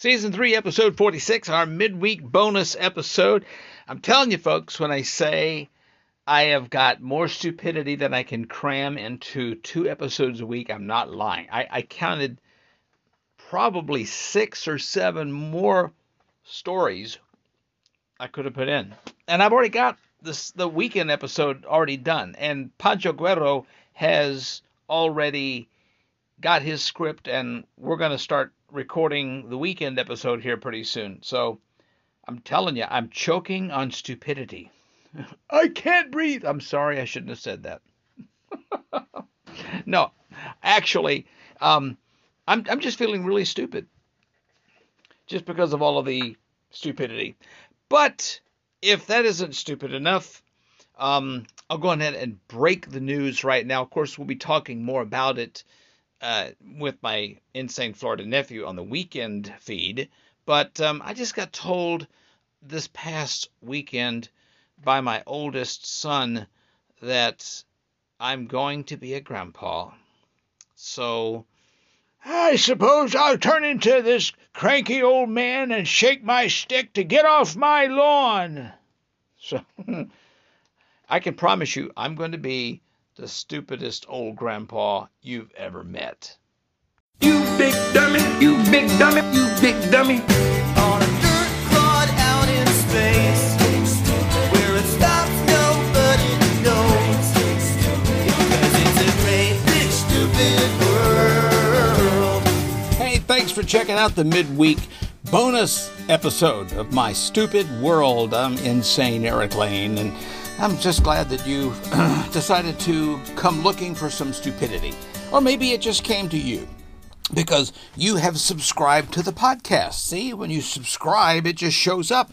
Season 3, Episode 46, our midweek bonus episode. I'm telling you, folks, when I say I have got more stupidity than I can cram into two episodes a week, I'm not lying. I, I counted probably six or seven more stories I could have put in. And I've already got this the weekend episode already done. And Pancho Guerrero has already got his script, and we're going to start recording the weekend episode here pretty soon. So I'm telling you, I'm choking on stupidity. I can't breathe. I'm sorry, I shouldn't have said that. no, actually, um, I'm I'm just feeling really stupid, just because of all of the stupidity. But if that isn't stupid enough, um, I'll go ahead and break the news right now. Of course, we'll be talking more about it uh, with my insane Florida nephew on the weekend feed. But um, I just got told this past weekend by my oldest son that I'm going to be a grandpa. So I suppose I'll turn into this cranky old man and shake my stick to get off my lawn. So I can promise you I'm going to be the stupidest old grandpa you've ever met. You big dummy, you big dummy, you big dummy. On a dirt clod out in space, where it stops, nobody knows. Because it's a great big stupid world. Hey, thanks for checking out the midweek bonus episode of My Stupid World. I'm insane Eric Lane, and I'm just glad that you decided to come looking for some stupidity. Or maybe it just came to you because you have subscribed to the podcast. See, when you subscribe, it just shows up.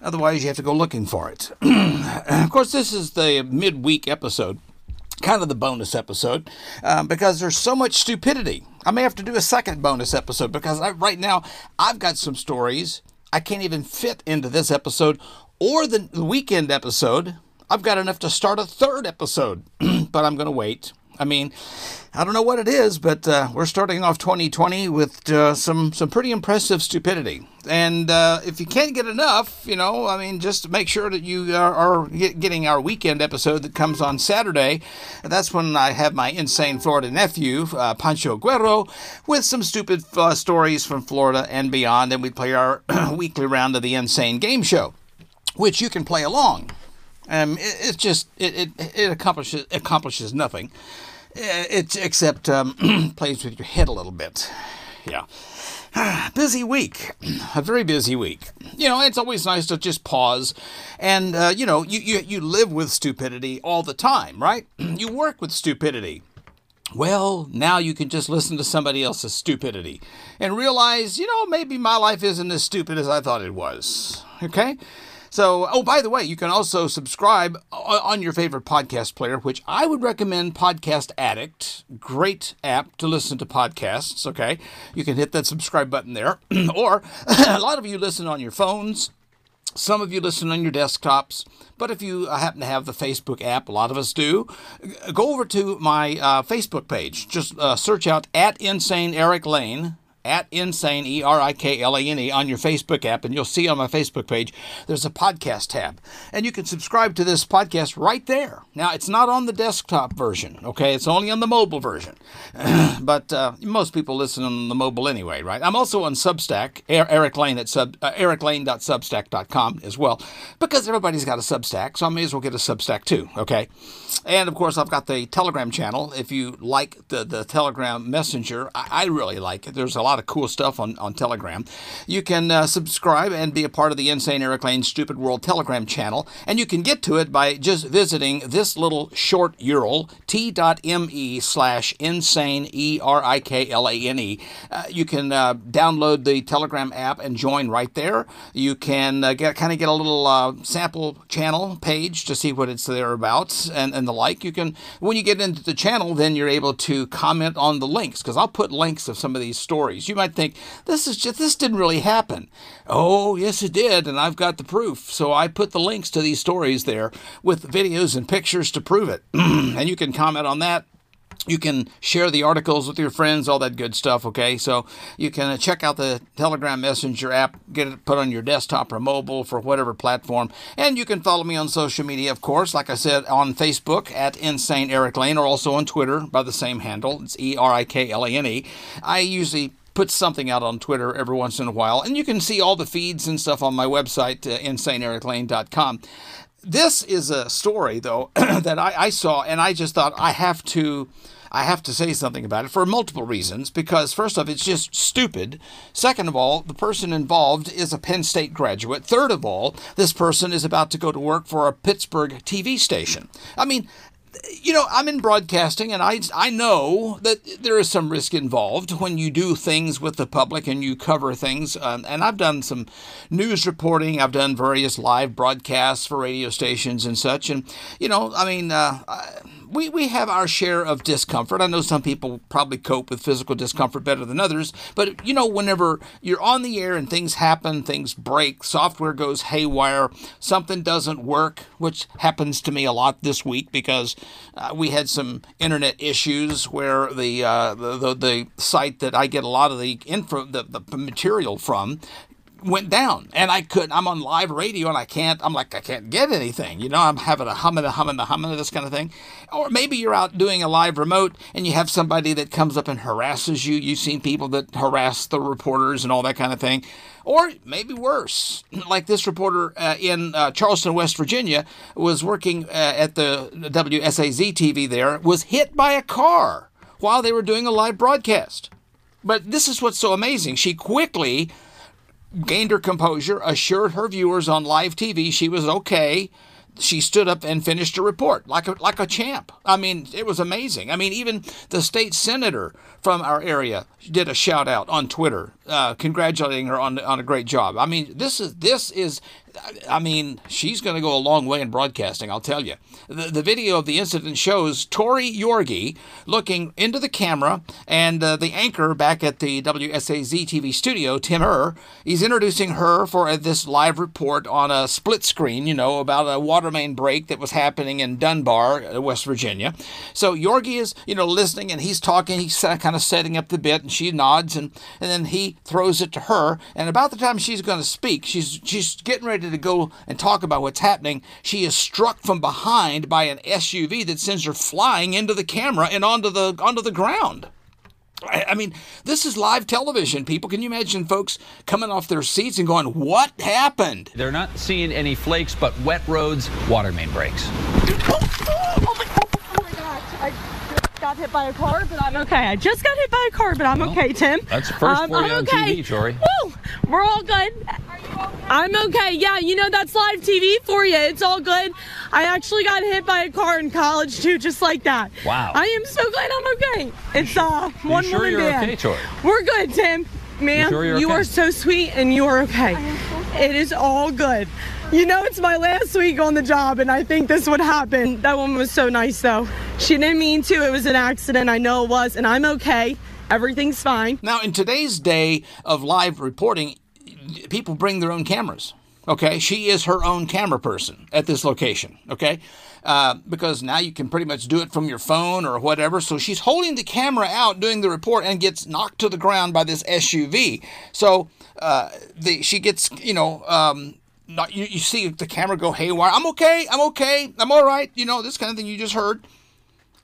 Otherwise, you have to go looking for it. of course, this is the midweek episode, kind of the bonus episode, uh, because there's so much stupidity. I may have to do a second bonus episode because I, right now I've got some stories I can't even fit into this episode or the weekend episode. I've got enough to start a third episode, but I'm going to wait. I mean, I don't know what it is, but uh, we're starting off 2020 with uh, some some pretty impressive stupidity. And uh, if you can't get enough, you know, I mean, just make sure that you are, are getting our weekend episode that comes on Saturday. That's when I have my insane Florida nephew, uh, Pancho Guerrero, with some stupid uh, stories from Florida and beyond. And we play our weekly round of the Insane Game Show, which you can play along. Um, it, just it, it, it accomplishes accomplishes nothing. Uh, It's except um, plays with your head a little bit. Yeah. busy week, a very busy week. You know, it's always nice to just pause, and uh, you know, you, you you live with stupidity all the time, right? you work with stupidity. Well, now you can just listen to somebody else's stupidity and realize, you know, maybe my life isn't as stupid as I thought it was. Okay? So, oh, by the way, you can also subscribe on your favorite podcast player, which I would recommend Podcast Addict. Great app to listen to podcasts, okay? You can hit that subscribe button there. or a lot of you listen on your phones. Some of you listen on your desktops, but if you happen to have the Facebook app, a lot of us do, go over to my uh, Facebook page. Just uh, search out at Insane Eric Lane, at Insane, E R I K L A N E, on your Facebook app, and you'll see on my Facebook page there's a podcast tab. And you can subscribe to this podcast right there. Now, it's not on the desktop version, okay? It's only on the mobile version. but uh, most people listen on the mobile anyway, right? I'm also on Substack, Eric Lane at sub, uh, ericlane.substack.com as well, because everybody's got a Substack, so I may as well get a Substack too, okay? And of course, I've got the Telegram channel. If you like the, the Telegram Messenger, I, I really like it. There's a lot of cool stuff on, on Telegram. You can uh, subscribe and be a part of the Insane Eric Lane Stupid World Telegram channel, and you can get to it by just visiting this little short URL, t.me slash insane, E R I K L A N E. Uh, you can uh, download the Telegram app and join right there. You can uh, get kind of get a little uh, sample channel page to see what it's there about and, and the like. You can, when you get into the channel, then you're able to comment on the links because I'll put links of some of these stories. You might think this is just this didn't really happen. Oh yes, it did, and I've got the proof. So I put the links to these stories there with videos and pictures to prove it, and you can comment on that you can share the articles with your friends, all that good stuff. Okay, so you can uh, check out the Telegram Messenger app, get it put on your desktop or mobile for whatever platform, and you can follow me on social media, of course. Like I said, on Facebook at Insane Eric Lane, or also on Twitter by the same handle. It's E R I K L A N E. I usually put something out on Twitter every once in a while, and you can see all the feeds and stuff on my website, uh, insaneericlane.com. This is a story, though, that I, I saw, and I just thought I have to. I have to say something about it for multiple reasons. Because, first off, it's just stupid. Second of all, the person involved is a Penn State graduate. Third of all, this person is about to go to work for a Pittsburgh TV station. I mean, you know, I'm in broadcasting and I, I know that there is some risk involved when you do things with the public and you cover things. Um, and I've done some news reporting, I've done various live broadcasts for radio stations and such. And, you know, I mean, uh, I, we, we have our share of discomfort. I know some people probably cope with physical discomfort better than others, but you know, whenever you're on the air and things happen, things break, software goes haywire, something doesn't work, which happens to me a lot this week because uh, we had some internet issues where the, uh, the, the the site that I get a lot of the info the, the material from went down. And I couldn't I'm on live radio and I can't I'm like I can't get anything. You know I'm having a humming a humming a humming of this kind of thing. Or maybe you're out doing a live remote and you have somebody that comes up and harasses you. You've seen people that harass the reporters and all that kind of thing. Or maybe worse like this reporter uh, in uh, Charleston West Virginia was working uh, at the WSAZ TV there was hit by a car while they were doing a live broadcast. But this is what's so amazing. She quickly gained her composure, assured her viewers on live TV she was okay. She stood up and finished her report like a, like a champ. I mean, it was amazing. I mean, even the state senator from our area did a shout out on Twitter, uh, congratulating her on on a great job. I mean, this is this is I mean, she's going to go a long way in broadcasting, I'll tell you. The, the video of the incident shows Tori Yorgey looking into the camera, and uh, the anchor back at the WSAZ TV studio, Tim Irr, he's introducing her for uh, this live report on a split screen, you know, about a water main break that was happening in Dunbar, uh, West Virginia. So Yorgey is, you know, listening, and he's talking, he's kind of setting up the bit, and she nods, and, and then he throws it to her, and about the time she's going to speak, she's, she's getting ready to go and talk about what's happening, she is struck from behind by an SUV that sends her flying into the camera and onto the onto the ground. I, I mean, this is live television, people. Can you imagine folks coming off their seats and going, What happened? They're not seeing any flakes, but wet roads, water main breaks. Oh, oh, oh my, oh my gosh. I just got hit by a car, but I'm okay. I just got hit by a car, but I'm okay, Tim. That's the first Um, for you I'm on okay. TV, Tori. Woo! We're all good. I'm okay. Yeah, you know that's live TV for you. It's all good. I actually got hit by a car in college too, just like that. Wow. I am so glad I'm okay. It's uh one sure woman you're band. okay, Tori? We're good, Tim. Ma'am, sure you're you okay? are so sweet and you are okay. It is all good. You know, it's my last week on the job, and I think this would happen. That woman was so nice, though. She didn't mean to. It was an accident. I know it was, and I'm okay. Everything's fine. Now, in today's day of live reporting, people bring their own cameras. Okay, she is her own camera person at this location. Okay, uh, because now you can pretty much do it from your phone or whatever. So she's holding the camera out doing the report and gets knocked to the ground by this SUV. So uh, the she gets you know. Um, not, you, you see the camera go haywire. I'm okay. I'm okay. I'm all right. You know this kind of thing you just heard.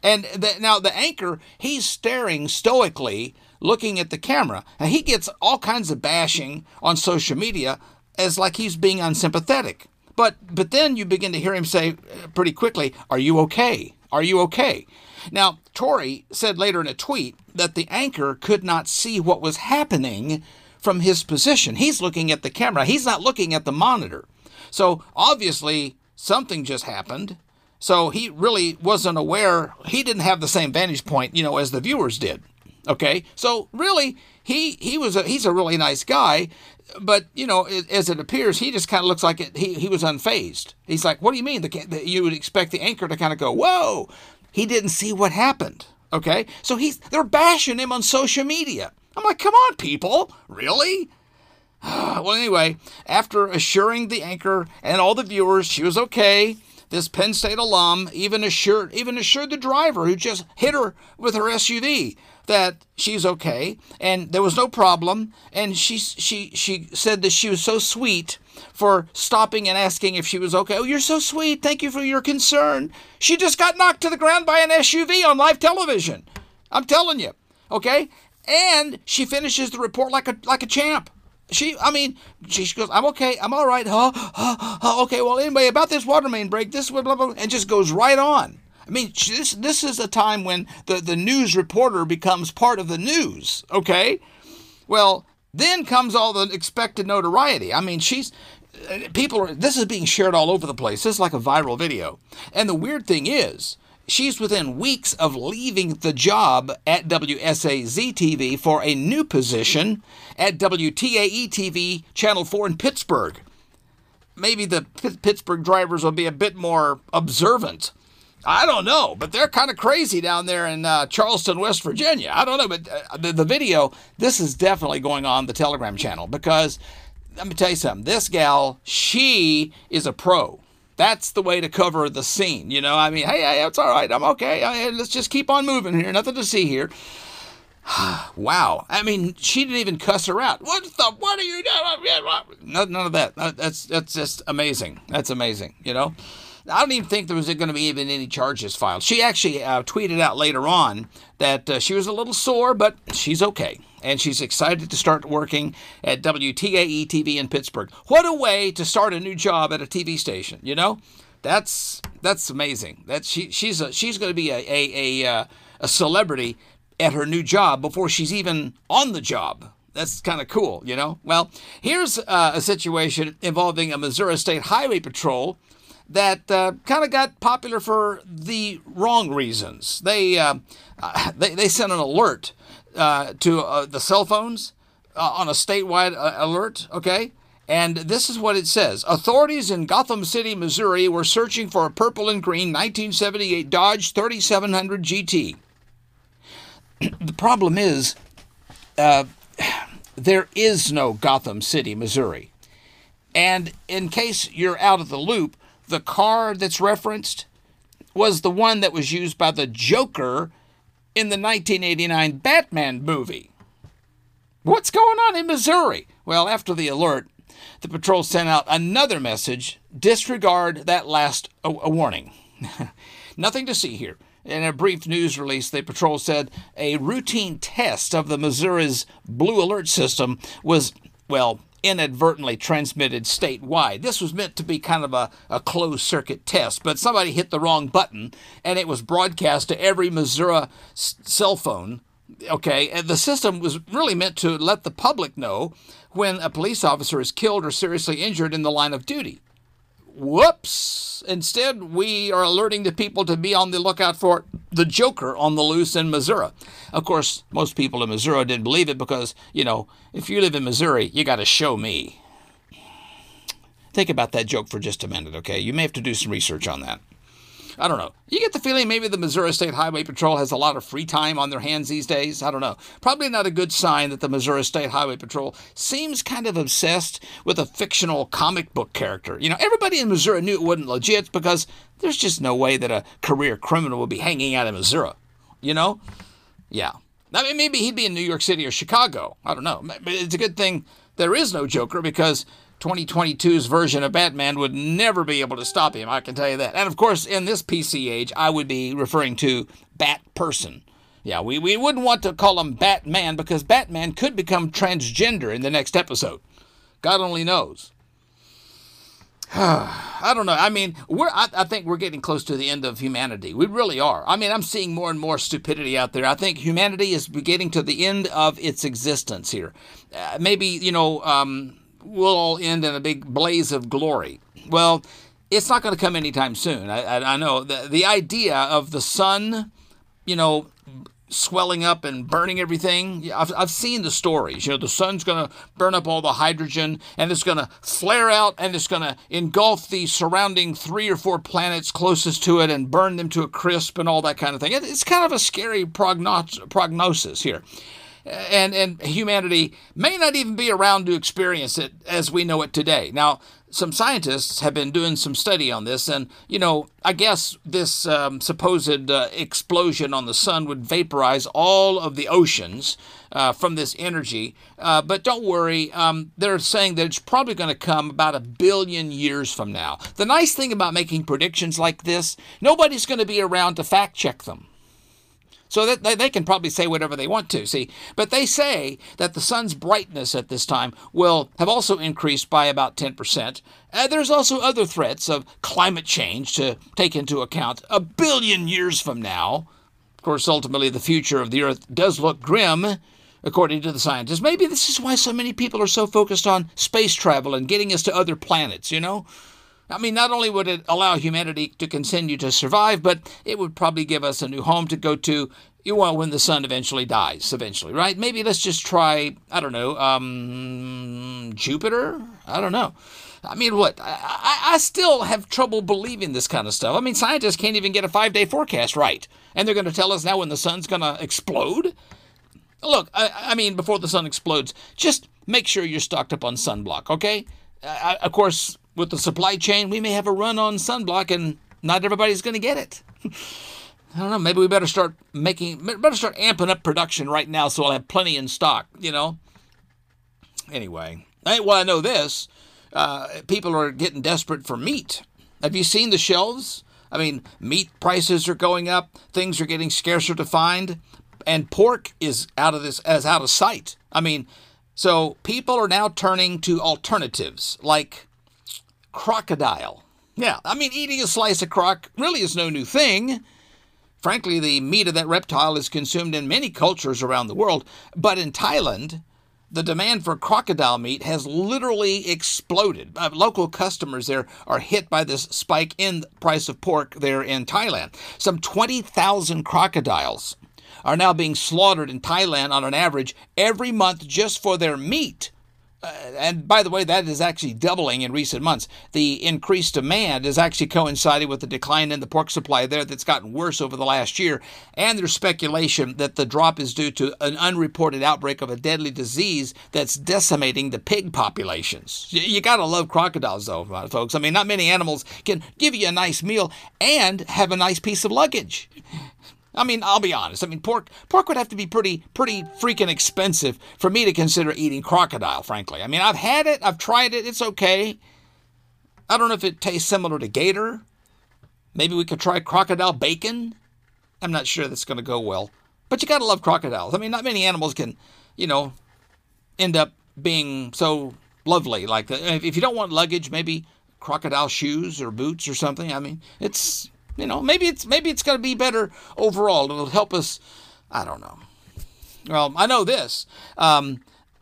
And the, now the anchor, he's staring stoically, looking at the camera, and he gets all kinds of bashing on social media as like he's being unsympathetic. But but then you begin to hear him say pretty quickly, "Are you okay? Are you okay?" Now Tori said later in a tweet that the anchor could not see what was happening from his position. He's looking at the camera. He's not looking at the monitor. So obviously something just happened. So he really wasn't aware. He didn't have the same vantage point, you know, as the viewers did. Okay, so really, he he was a, he's a really nice guy, but you know, as it appears, he just kind of looks like it, he he was unfazed. He's like, "What do you mean?" The, the you would expect the anchor to kind of go, "Whoa!" He didn't see what happened. Okay, so he's they're bashing him on social media. I'm like, "Come on, people, really?" well, anyway, after assuring the anchor and all the viewers she was okay, this Penn State alum even assured even assured the driver who just hit her with her SUV that she's okay and there was no problem and she she she said that she was so sweet for stopping and asking if she was okay. Oh, you're so sweet. Thank you for your concern. She just got knocked to the ground by an SUV on live television. I'm telling you. Okay? And she finishes the report like a like a champ. She, I mean, she goes, I'm okay, I'm all right. Huh? huh, huh okay, well, anyway, about this water main break, this blah, blah, blah, and just goes right on. I mean, this this is a time when the, the news reporter becomes part of the news, okay? Well, then comes all the expected notoriety. I mean, she's uh, people are this is being shared all over the place. This is like a viral video. And the weird thing is, she's within weeks of leaving the job at WSAZ TV for a new position at WTAE TV Channel 4 in Pittsburgh. Maybe the P- Pittsburgh drivers will be a bit more observant. I don't know, but they're kind of crazy down there in uh, Charleston, West Virginia. I don't know, but uh, the, the video, this is definitely going on the Telegram channel because let me tell you something. This gal, she is a pro. That's the way to cover the scene. You know, I mean, hey, hey it's all right. I'm okay. I, let's just keep on moving here. Nothing to see here. wow. I mean, she didn't even cuss her out. What the? What are you doing? None, none of that. Uh, that's that's just amazing. That's amazing. You know. I don't even think there was going to be even any charges filed. She actually uh, tweeted out later on that uh, she was a little sore, but she's okay. And she's excited to start working at WTAE TV in Pittsburgh. What a way to start a new job at a TV station, you know? That's that's amazing. That she she's a, she's going to be a a, a, uh, a celebrity at her new job before she's even on the job. That's kind of cool, you know? Well, here's uh, a situation involving a Missouri State Highway Patrol that uh, kind of got popular for the wrong reasons. They uh, they, they sent an alert uh, to uh, the cell phones uh, on a statewide uh, alert. Okay. And this is what it says Authorities in Gotham City, Missouri were searching for a purple and green 1978 Dodge 3700 GT. the problem is, there is no Gotham City, Missouri. And in case you're out of the loop, the car that's referenced was the one that was used by the Joker in the 1989 Batman movie. What's going on in Missouri? Well, after the alert, the patrol sent out another message disregard that last a, a warning. Nothing to see here. In a brief news release, the patrol said a routine test of the Missouri's Blue Alert system was, well, inadvertently transmitted statewide. This was meant to be kind of a, a closed circuit test, but somebody hit the wrong button and it was broadcast to every Missouri s- cell phone. Okay, and the system was really meant to let the public know when a police officer is killed or seriously injured in the line of duty. Whoops! Instead, we are alerting the people to be on the lookout for the Joker on the loose in Missouri. Of course, most people in Missouri didn't believe it because, you know, if you live in Missouri, you got to show me. Think about that joke for just a minute, okay? You may have to do some research on that. I don't know. You get the feeling maybe the Missouri State Highway Patrol has a lot of free time on their hands these days. I don't know. Probably not a good sign that the Missouri State Highway Patrol seems kind of obsessed with a fictional comic book character. You know, everybody in Missouri knew it wasn't legit because there's just no way that a career criminal would be hanging out in Missouri. You know? Yeah. I mean, maybe he'd be in New York City or Chicago. I don't know. It's a good thing there is no Joker because 2022's version of Batman would never be able to stop him, I can tell you that. And of course, in this PC age, I would be referring to Bat Person. Yeah, we, we wouldn't want to call him Batman because Batman could become transgender in the next episode. God only knows. I don't know. I mean, we're. I, I, think we're getting close to the end of humanity. We really are. I mean, I'm seeing more and more stupidity out there. I think humanity is getting to the end of its existence here. Uh, maybe you know, um, we'll all end in a big blaze of glory. Well, it's not going to come anytime soon. I, I, I know the the idea of the sun, you know, swelling up and burning everything. I've, I've seen the stories. You know, the sun's going to burn up all the hydrogen and it's going to flare out and it's going to engulf the surrounding three or four planets closest to it and burn them to a crisp and all that kind of thing. It's kind of a scary prognos- prognosis here. And and humanity may not even be around to experience it as we know it today. Now, some scientists have been doing some study on this, and you know, I guess this um, supposed uh, explosion on the sun would vaporize all of the oceans uh, from this energy. Uh, but don't worry, um, they're saying that it's probably going to come about a billion years from now. The nice thing about making predictions like this, nobody's going to be around to fact check them. So that they, they can probably say whatever they want to, see. But they say that the sun's brightness at this time will have also increased by about 10%. Uh, there's also other threats of climate change to take into account a billion years from now. Of course, ultimately, the future of the Earth does look grim, according to the scientists. Maybe this is why so many people are so focused on space travel and getting us to other planets, you know? I mean, not only would it allow humanity to continue to survive, but it would probably give us a new home to go to You well, when the sun eventually dies, eventually, right? Maybe let's just try, I don't know, um, Jupiter? I don't know. I mean, what? I, I still have trouble believing this kind of stuff. I mean, scientists can't even get a five day forecast right. And they're going to tell us now when the sun's going to explode? Look, I, I, mean, before the sun explodes, just make sure you're stocked up on sunblock, okay? Uh, of course, with the supply chain, we may have a run on sunblock and not everybody's going to get it. I don't know. Maybe we better start making, better start amping up production right now so I'll have plenty in stock, you know? Anyway, well, I know this. Uh, people are getting desperate for meat. Have you seen the shelves? I mean, meat prices are going up, things are getting scarcer to find, and pork is out of this as out of sight. I mean, so people are now turning to alternatives like crocodile. Yeah, I mean, eating a slice of croc really is no new thing. Frankly, the meat of that reptile is consumed in many cultures around the world, but in Thailand, the demand for crocodile meat has literally exploded. Uh, local customers there are hit by this spike in the price of pork there in Thailand. Some 20,000 crocodiles are now being slaughtered in Thailand on an average every month just for their meat. Uh, and by the way, that is actually doubling in recent months. The increased demand is actually coinciding with the decline in the pork supply there that's gotten worse over the last year. And there's speculation that the drop is due to an unreported outbreak of a deadly disease that's decimating the pig populations. You, you got to love crocodiles, though, folks. I mean, not many animals can give you a nice meal and have a nice piece of luggage. I mean, I'll be honest. I mean, pork pork would have to be pretty pretty freaking expensive for me to consider eating crocodile, frankly. I mean, I've had it, I've tried it, it's okay. I don't know if it tastes similar to gator. Maybe we could try crocodile bacon. I'm not sure that's going to go well. But you got to love crocodiles. I mean, not many animals can, you know, end up being so lovely like that. If you don't want luggage, maybe crocodile shoes or boots or something. I mean, it's you know, maybe it's maybe it's going to be better overall. It'll help us. I don't know. Well, I know this. Um,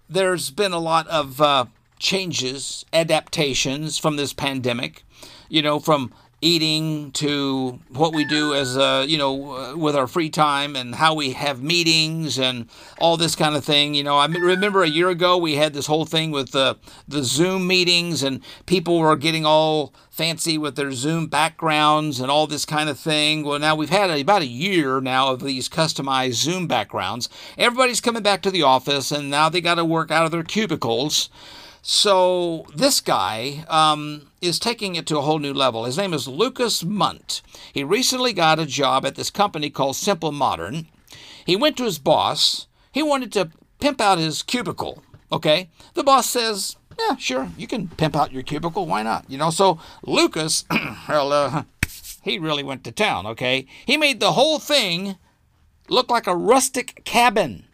there's been a lot of uh, changes, adaptations from this pandemic. You know, from eating to what we do as uh, you know uh, with our free time and how we have meetings and all this kind of thing. You know i remember a year ago we had this whole thing with the the zoom meetings and people were getting all fancy with their zoom backgrounds and all this kind of thing. Well now we've had about a year now of these customized zoom backgrounds. Everybody's coming back to the office and now they got to work out of their cubicles so this guy um, is taking it to a whole new level. His name is Lucas Munt. He recently got a job at this company called Simple Modern. He went to his boss. He wanted to pimp out his cubicle. Okay, the boss says, "Yeah, sure, you can pimp out your cubicle. Why not?" You know. So Lucas, well, uh, he really went to town. Okay, he made the whole thing look like a rustic cabin.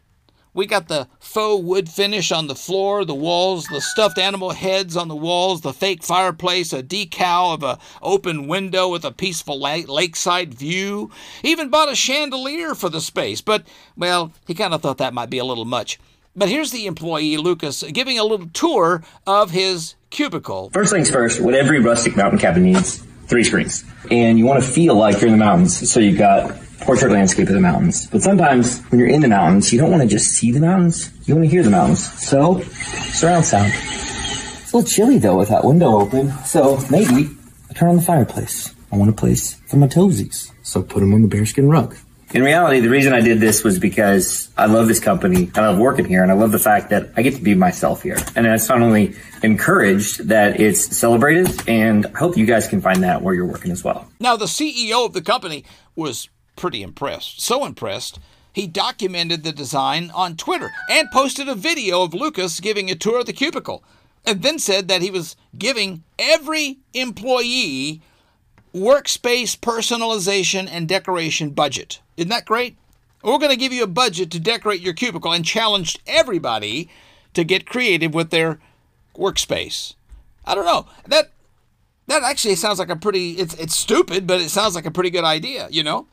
We got the faux wood finish on the floor, the walls, the stuffed animal heads on the walls, the fake fireplace, a decal of a open window with a peaceful lakeside view. Even bought a chandelier for the space, but well, he kind of thought that might be a little much. But here's the employee, Lucas, giving a little tour of his cubicle. First things first, what every rustic mountain cabin needs three screens. And you want to feel like you're in the mountains. So you've got portrait landscape of the mountains. But sometimes when you're in the mountains, you don't want to just see the mountains, you want to hear the mountains. So, surround sound. It's a little chilly though with that window open, so maybe I turn on the fireplace. I want a place for my toesies, so put them on the bearskin rug. In reality, the reason I did this was because I love this company, I love working here, and I love the fact that I get to be myself here. And it's not only encouraged that it's celebrated, and I hope you guys can find that where you're working as well. Now, the CEO of the company was pretty impressed. So impressed, he documented the design on Twitter and posted a video of Lucas giving a tour of the cubicle, and then said that he was giving every employee workspace personalization and decoration budget. Isn't that great? We're going to give you a budget to decorate your cubicle and challenged everybody to get creative with their workspace. I don't know. That that actually sounds like a pretty it's it's stupid, but it sounds like a pretty good idea, you know?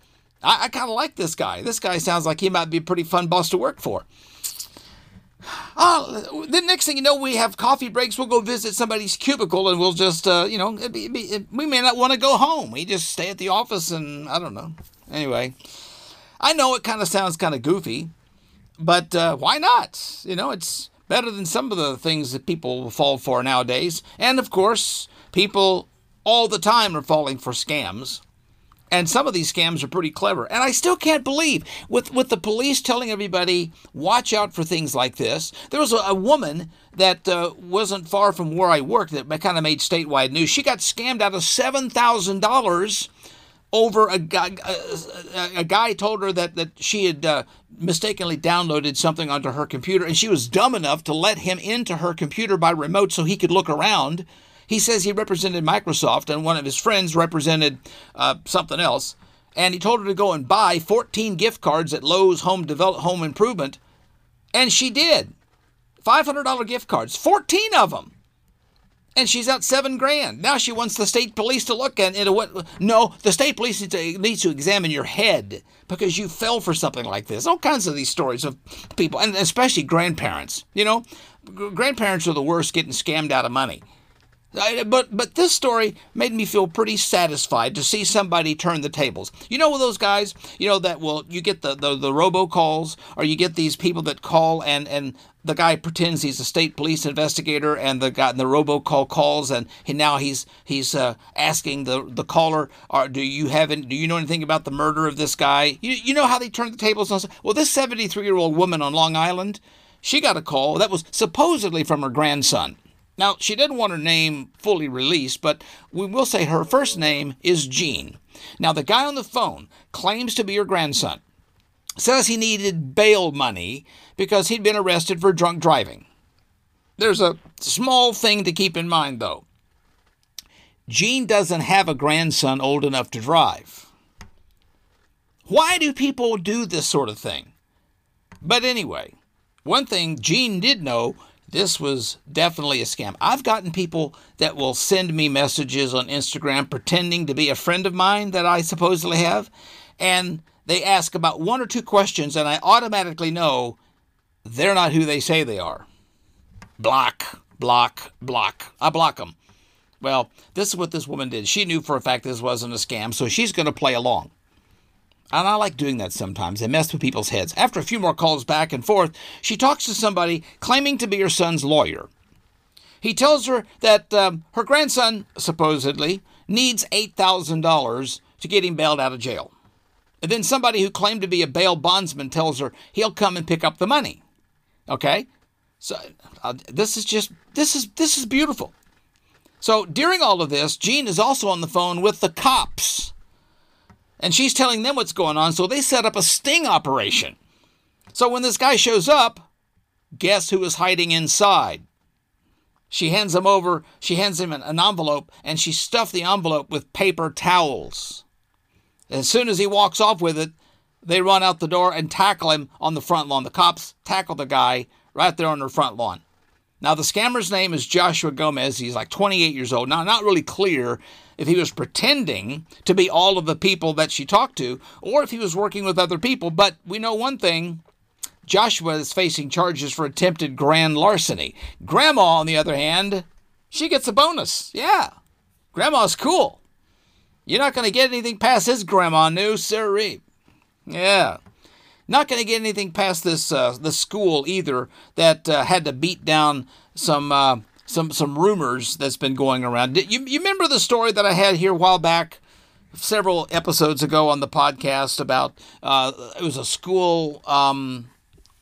I, I kind of like this guy. This guy sounds like he might be a pretty fun boss to work for. Oh, the next thing you know, we have coffee breaks. We'll go visit somebody's cubicle, and we'll just, uh, you know, it be, it be, it, we may not want to go home. We just stay at the office, and I don't know. Anyway, I know it kind of sounds kind of goofy, but uh, why not? You know, it's better than some of the things that people fall for nowadays. And of course, people all the time are falling for scams. And some of these scams are pretty clever. And I still can't believe, with, with the police telling everybody, watch out for things like this. There was a, a woman that uh, wasn't far from where I worked that kind of made statewide news. She got scammed out of $7,000 over a guy. A, a, guy told her that, that she had uh, mistakenly downloaded something onto her computer, and she was dumb enough to let him into her computer by remote so he could look around he says he represented Microsoft and one of his friends represented uh, something else. And he told her to go and buy 14 gift cards at Lowe's Home Develop Home Improvement. And she did. $500 gift cards, 14 of them. And she's out seven grand. Now she wants the state police to look at it. What? No, the state police needs to, needs to examine your head because you fell for something like this. All kinds of these stories of people, and especially grandparents. You know, grandparents are the worst getting scammed out of money. I, but but this story made me feel pretty satisfied to see somebody turn the tables. You know those guys, you know that will you get the, the the robocalls or you get these people that call and and the guy pretends he's a state police investigator and the guy the robocall calls and he, now he's he's uh, asking the the caller or do you have any, do you know anything about the murder of this guy? You you know how they turn the tables on well this 73-year-old woman on Long Island, she got a call that was supposedly from her grandson. Now, she didn't want her name fully released, but we will say her first name is Jean. Now, the guy on the phone claims to be her grandson, says he needed bail money because he'd been arrested for drunk driving. There's a small thing to keep in mind, though. Jean doesn't have a grandson old enough to drive. Why do people do this sort of thing? But anyway, one thing Jean did know this was definitely a scam. I've gotten people that will send me messages on Instagram pretending to be a friend of mine that I supposedly have, and they ask about one or two questions, and I automatically know they're not who they say they are. Block, block, block. I block them. Well, this is what this woman did. She knew for a fact this wasn't a scam, so she's going to play along. And I like doing that sometimes. It mess with people's heads. After a few more calls back and forth, she talks to somebody claiming to be her son's lawyer. He tells her that um, her grandson, supposedly, needs $8,000 to get him bailed out of jail. And then somebody who claimed to be a bail bondsman tells her he'll come and pick up the money. Okay? So uh, this is just this is this is beautiful. So during all of this, Jean is also on the phone with the cops and she's telling them what's going on. So they set up a sting operation. So when this guy shows up, guess who is hiding inside? She hands him over, she hands him an, envelope, and she stuffed the envelope with paper towels. As soon as he walks off with it, they run out the door and tackle him on the front lawn. The cops tackle the guy right there on the front lawn. Now, the scammer's name is Joshua Gomez. He's like 28 years old. Now, not really clear if he was pretending to be all of the people that she talked to or if he was working with other people. But we know one thing Joshua is facing charges for attempted grand larceny. Grandma, on the other hand, she gets a bonus. Yeah, Grandma's cool. You're not going to get anything past his grandma, new sirree. Yeah. Not going to get anything past this uh, the school either that uh, had to beat down some uh, some some rumors that's been going around. You you remember the story that I had here a while back? several episodes ago on the podcast about uh, it was a school. Um,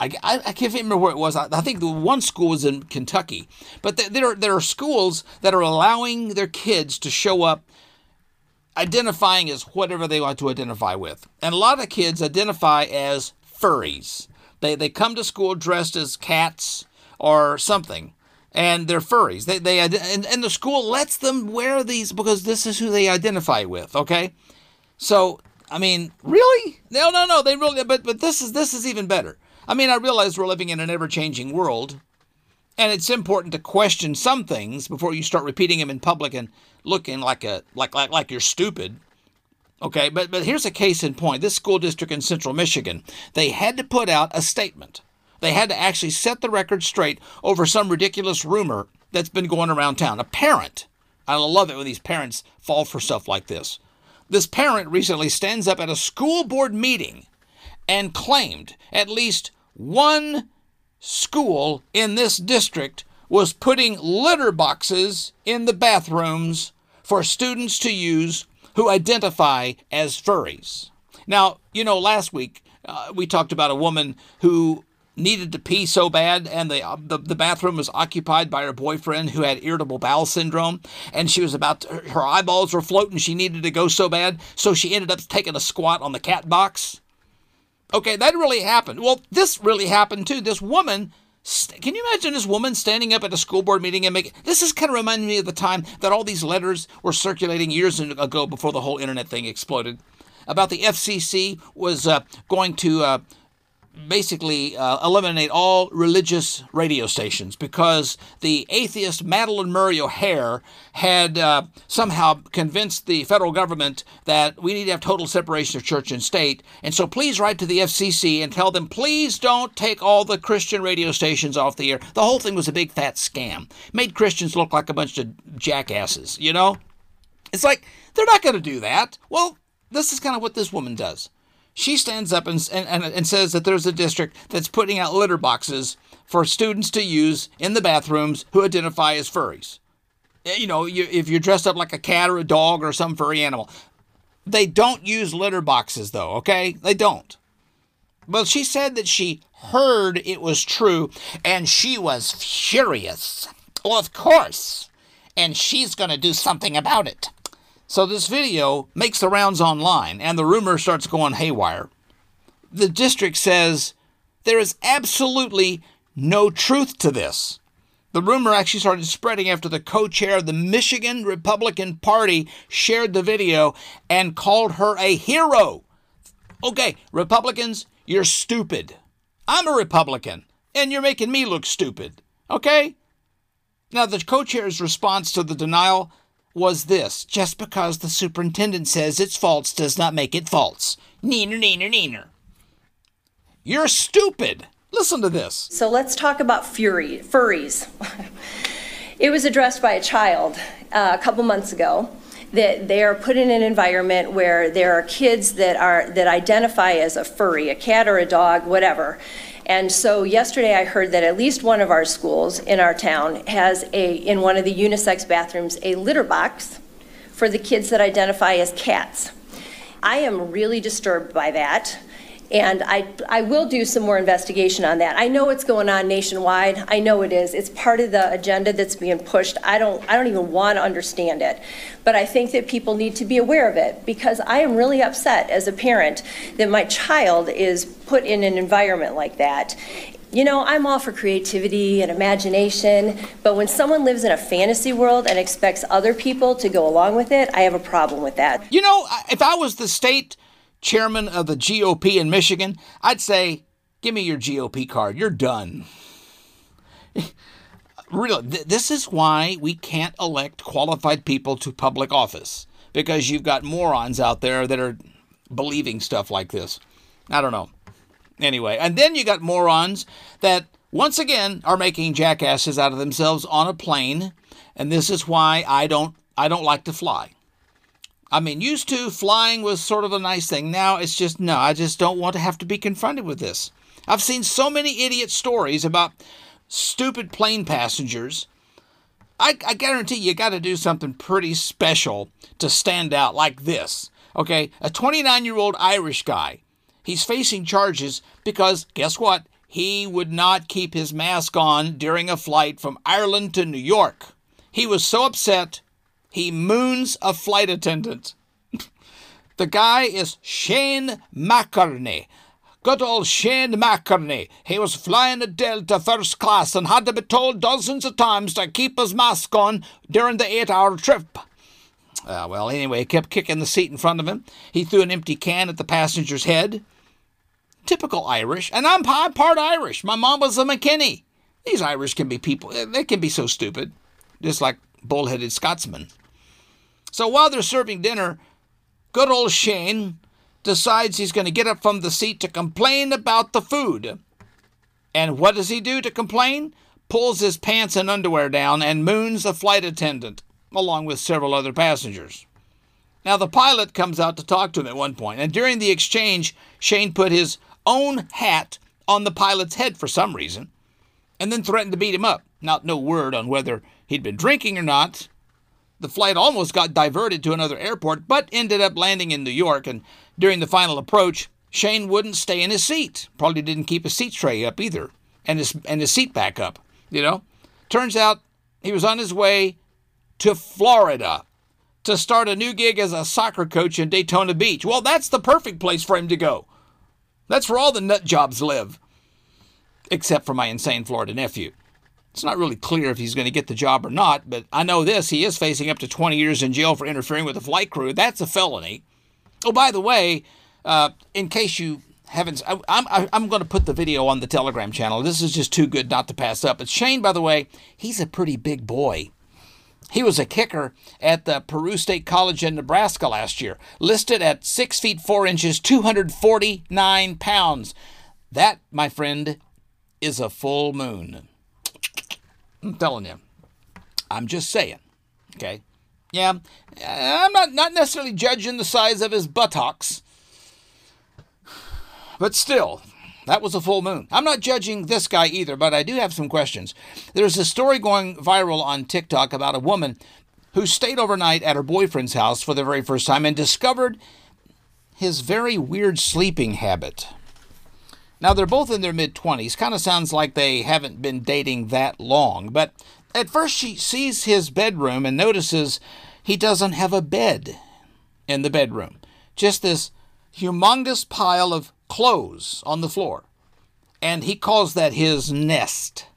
I, I, can't remember where it was. I, I think the one school was in Kentucky, but th- there there are schools that are allowing their kids to show up identifying as whatever they want to identify with. And a lot of kids identify as furries. They, they come to school dressed as cats or something, and they're furries. They, they and, and the school lets them wear these because this is who they identify with. Okay, so I mean, really? No, no, no. They really, but but this is this is even better. I mean, I realize we're living in an ever-changing world, and it's important to question some things before you start repeating them in public and looking like a like like like you're stupid. Okay, but but here's a case in point. This school district in Central Michigan, they had to put out a statement. They had to actually set the record straight over some ridiculous rumor that's been going around town. A parent, I love it when these parents fall for stuff like this. This parent recently stands up at a school board meeting and claimed at least one school in this district was putting litter boxes in the bathrooms for students to use who identify as furries. Now, you know, last week uh, we talked about a woman who needed to pee so bad and the, the, the bathroom was occupied by her boyfriend who had irritable bowel syndrome and she was about to, her eyeballs were floating she needed to go so bad so she ended up taking a squat on the cat box. Okay that really happened. Well this really happened too. This woman can you imagine this woman standing up at a school board meeting and making this is kind of reminding me of the time that all these letters were circulating years ago before the whole internet thing exploded about the FCC was uh, going to uh, basically uh, eliminate all religious radio stations because the atheist Madalyn Murray O'Hair had uh, somehow convinced the federal government that we need to have total separation of church and state. And so please write to the FCC and tell them, please don't take all the Christian radio stations off the air. The whole thing was a big fat scam. Made Christians look like a bunch of jackasses, you know? It's like, they're not going to do that. Well, this is kind of what this woman does she stands up and, and, and says that there's a district that's putting out litter boxes for students to use in the bathrooms who identify as furries. Eh, you know, you, if you're dressed up like a cat or a dog or some furry animal. They don't use litter boxes, though, okay? They don't. But she said that she heard it was true and she was furious. Well, of course. And she's going to do something about it. So this video makes the rounds online and the rumor starts going haywire. The district says there is absolutely no truth to this. The rumor actually started spreading after the co chair of the Michigan Republican Party shared the video and called her a hero. Okay, Republicans, you're stupid. I'm a Republican, and you're making me look stupid. Okay? Now, the co chair's response to the denial was this just because the superintendent says it's false does not make it false. Neener, neener, neener. You're stupid. Listen to this. So let's talk about fury, furries. it was addressed by a child uh, a couple months ago that they are put in an environment where there are kids that are that identify as a furry, a cat or a dog, whatever. And so yesterday I heard that at least one of our schools in our town has a, in one of the unisex bathrooms, a litter box for the kids that identify as cats. I am really disturbed by that. And I, I will do some more investigation on that. I know it's going on nationwide. I know it is. It's part of the agenda that's being pushed. I don't, I don't even want to understand it. But I think that people need to be aware of it because I am really upset as a parent that my child is put in an environment like that. You know, I'm all for creativity and imagination, but when someone lives in a fantasy world and expects other people to go along with it, I have a problem with that. You know, if I was the state chairman of the GOP in Michigan, I'd say, give me your GOP card. You're done. really, th- this is why we can't elect qualified people to public office because you've got morons out there that are believing stuff like this. I don't know. Anyway, and then you got morons that once again are making jackasses out of themselves on a plane, and this is why I don't I don't like to fly. I mean, used to flying was sort of a nice thing. Now it's just, no, I just don't want to have to be confronted with this. I've seen so many idiot stories about stupid plane passengers. I, I guarantee you got to do something pretty special to stand out like this. Okay, a 29 year old Irish guy. He's facing charges because, guess what? He would not keep his mask on during a flight from Ireland to New York. He was so upset, he moons a flight attendant. the guy is Shane McCartney. Good old Shane McCartney. He was flying a Delta first class and had to be told dozens of times to keep his mask on during the eight hour trip. Uh, well, anyway, he kept kicking the seat in front of him. He threw an empty can at the passenger's head. Typical Irish. And I'm, part Irish. My mom was a McKinney. These Irish can be people, they can be so stupid, just like bullheaded Scotsmen. So while they're serving dinner, good old Shane decides he's going to get up from the seat to complain about the food. And what does he do to complain? Pulls his pants and underwear down and moons the flight attendant, along with several other passengers. Now, the pilot comes out to talk to him at one point, and during the exchange, Shane put his own hat on the pilot's head for some reason, and then threatened to beat him up. Not no word on whether he'd been drinking or not. The flight almost got diverted to another airport, but ended up landing in New York. And during the final approach, Shane wouldn't stay in his seat. Probably didn't keep his seat tray up either, and his and his seat back up. You know, turns out he was on his way to Florida to start a new gig as a soccer coach in Daytona Beach. Well, that's the perfect place for him to go. That's where all the nut jobs live, except for my insane Florida nephew. It's not really clear if he's going to get the job or not, but I know this he is facing up to 20 years in jail for interfering with a flight crew. That's a felony. Oh, by the way, uh, in case you haven't, I, I'm, I'm going to put the video on the Telegram channel. This is just too good not to pass up. But Shane, by the way, he's a pretty big boy. He was a kicker at the Peru State College in Nebraska last year, listed at 6 feet 4 inches, 249 pounds. That, my friend, is a full moon. I'm telling you. I'm just saying. Okay? Yeah, I'm not, not necessarily judging the size of his buttocks, but still, that was a full moon. I'm not judging this guy either, but I do have some questions. There's a story going viral on TikTok about a woman who stayed overnight at her boyfriend's house for the very first time and discovered his very weird sleeping habit. Now, they're both in their mid 20s. Kind of sounds like they haven't been dating that long. But at first, she sees his bedroom and notices he doesn't have a bed in the bedroom. Just this humongous pile of clothes on the floor. And he calls that his nest.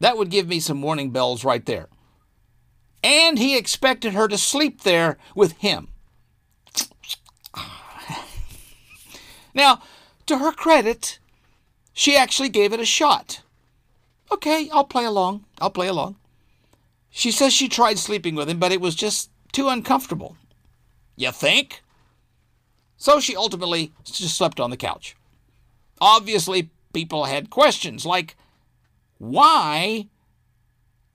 That would give me some warning bells right there. And he expected her to sleep there with him. Now, to her credit, she actually gave it a shot. Okay, I'll play along. I'll play along. She says she tried sleeping with him, but it was just too uncomfortable. You think? So she ultimately just slept on the couch. Obviously, people had questions like, why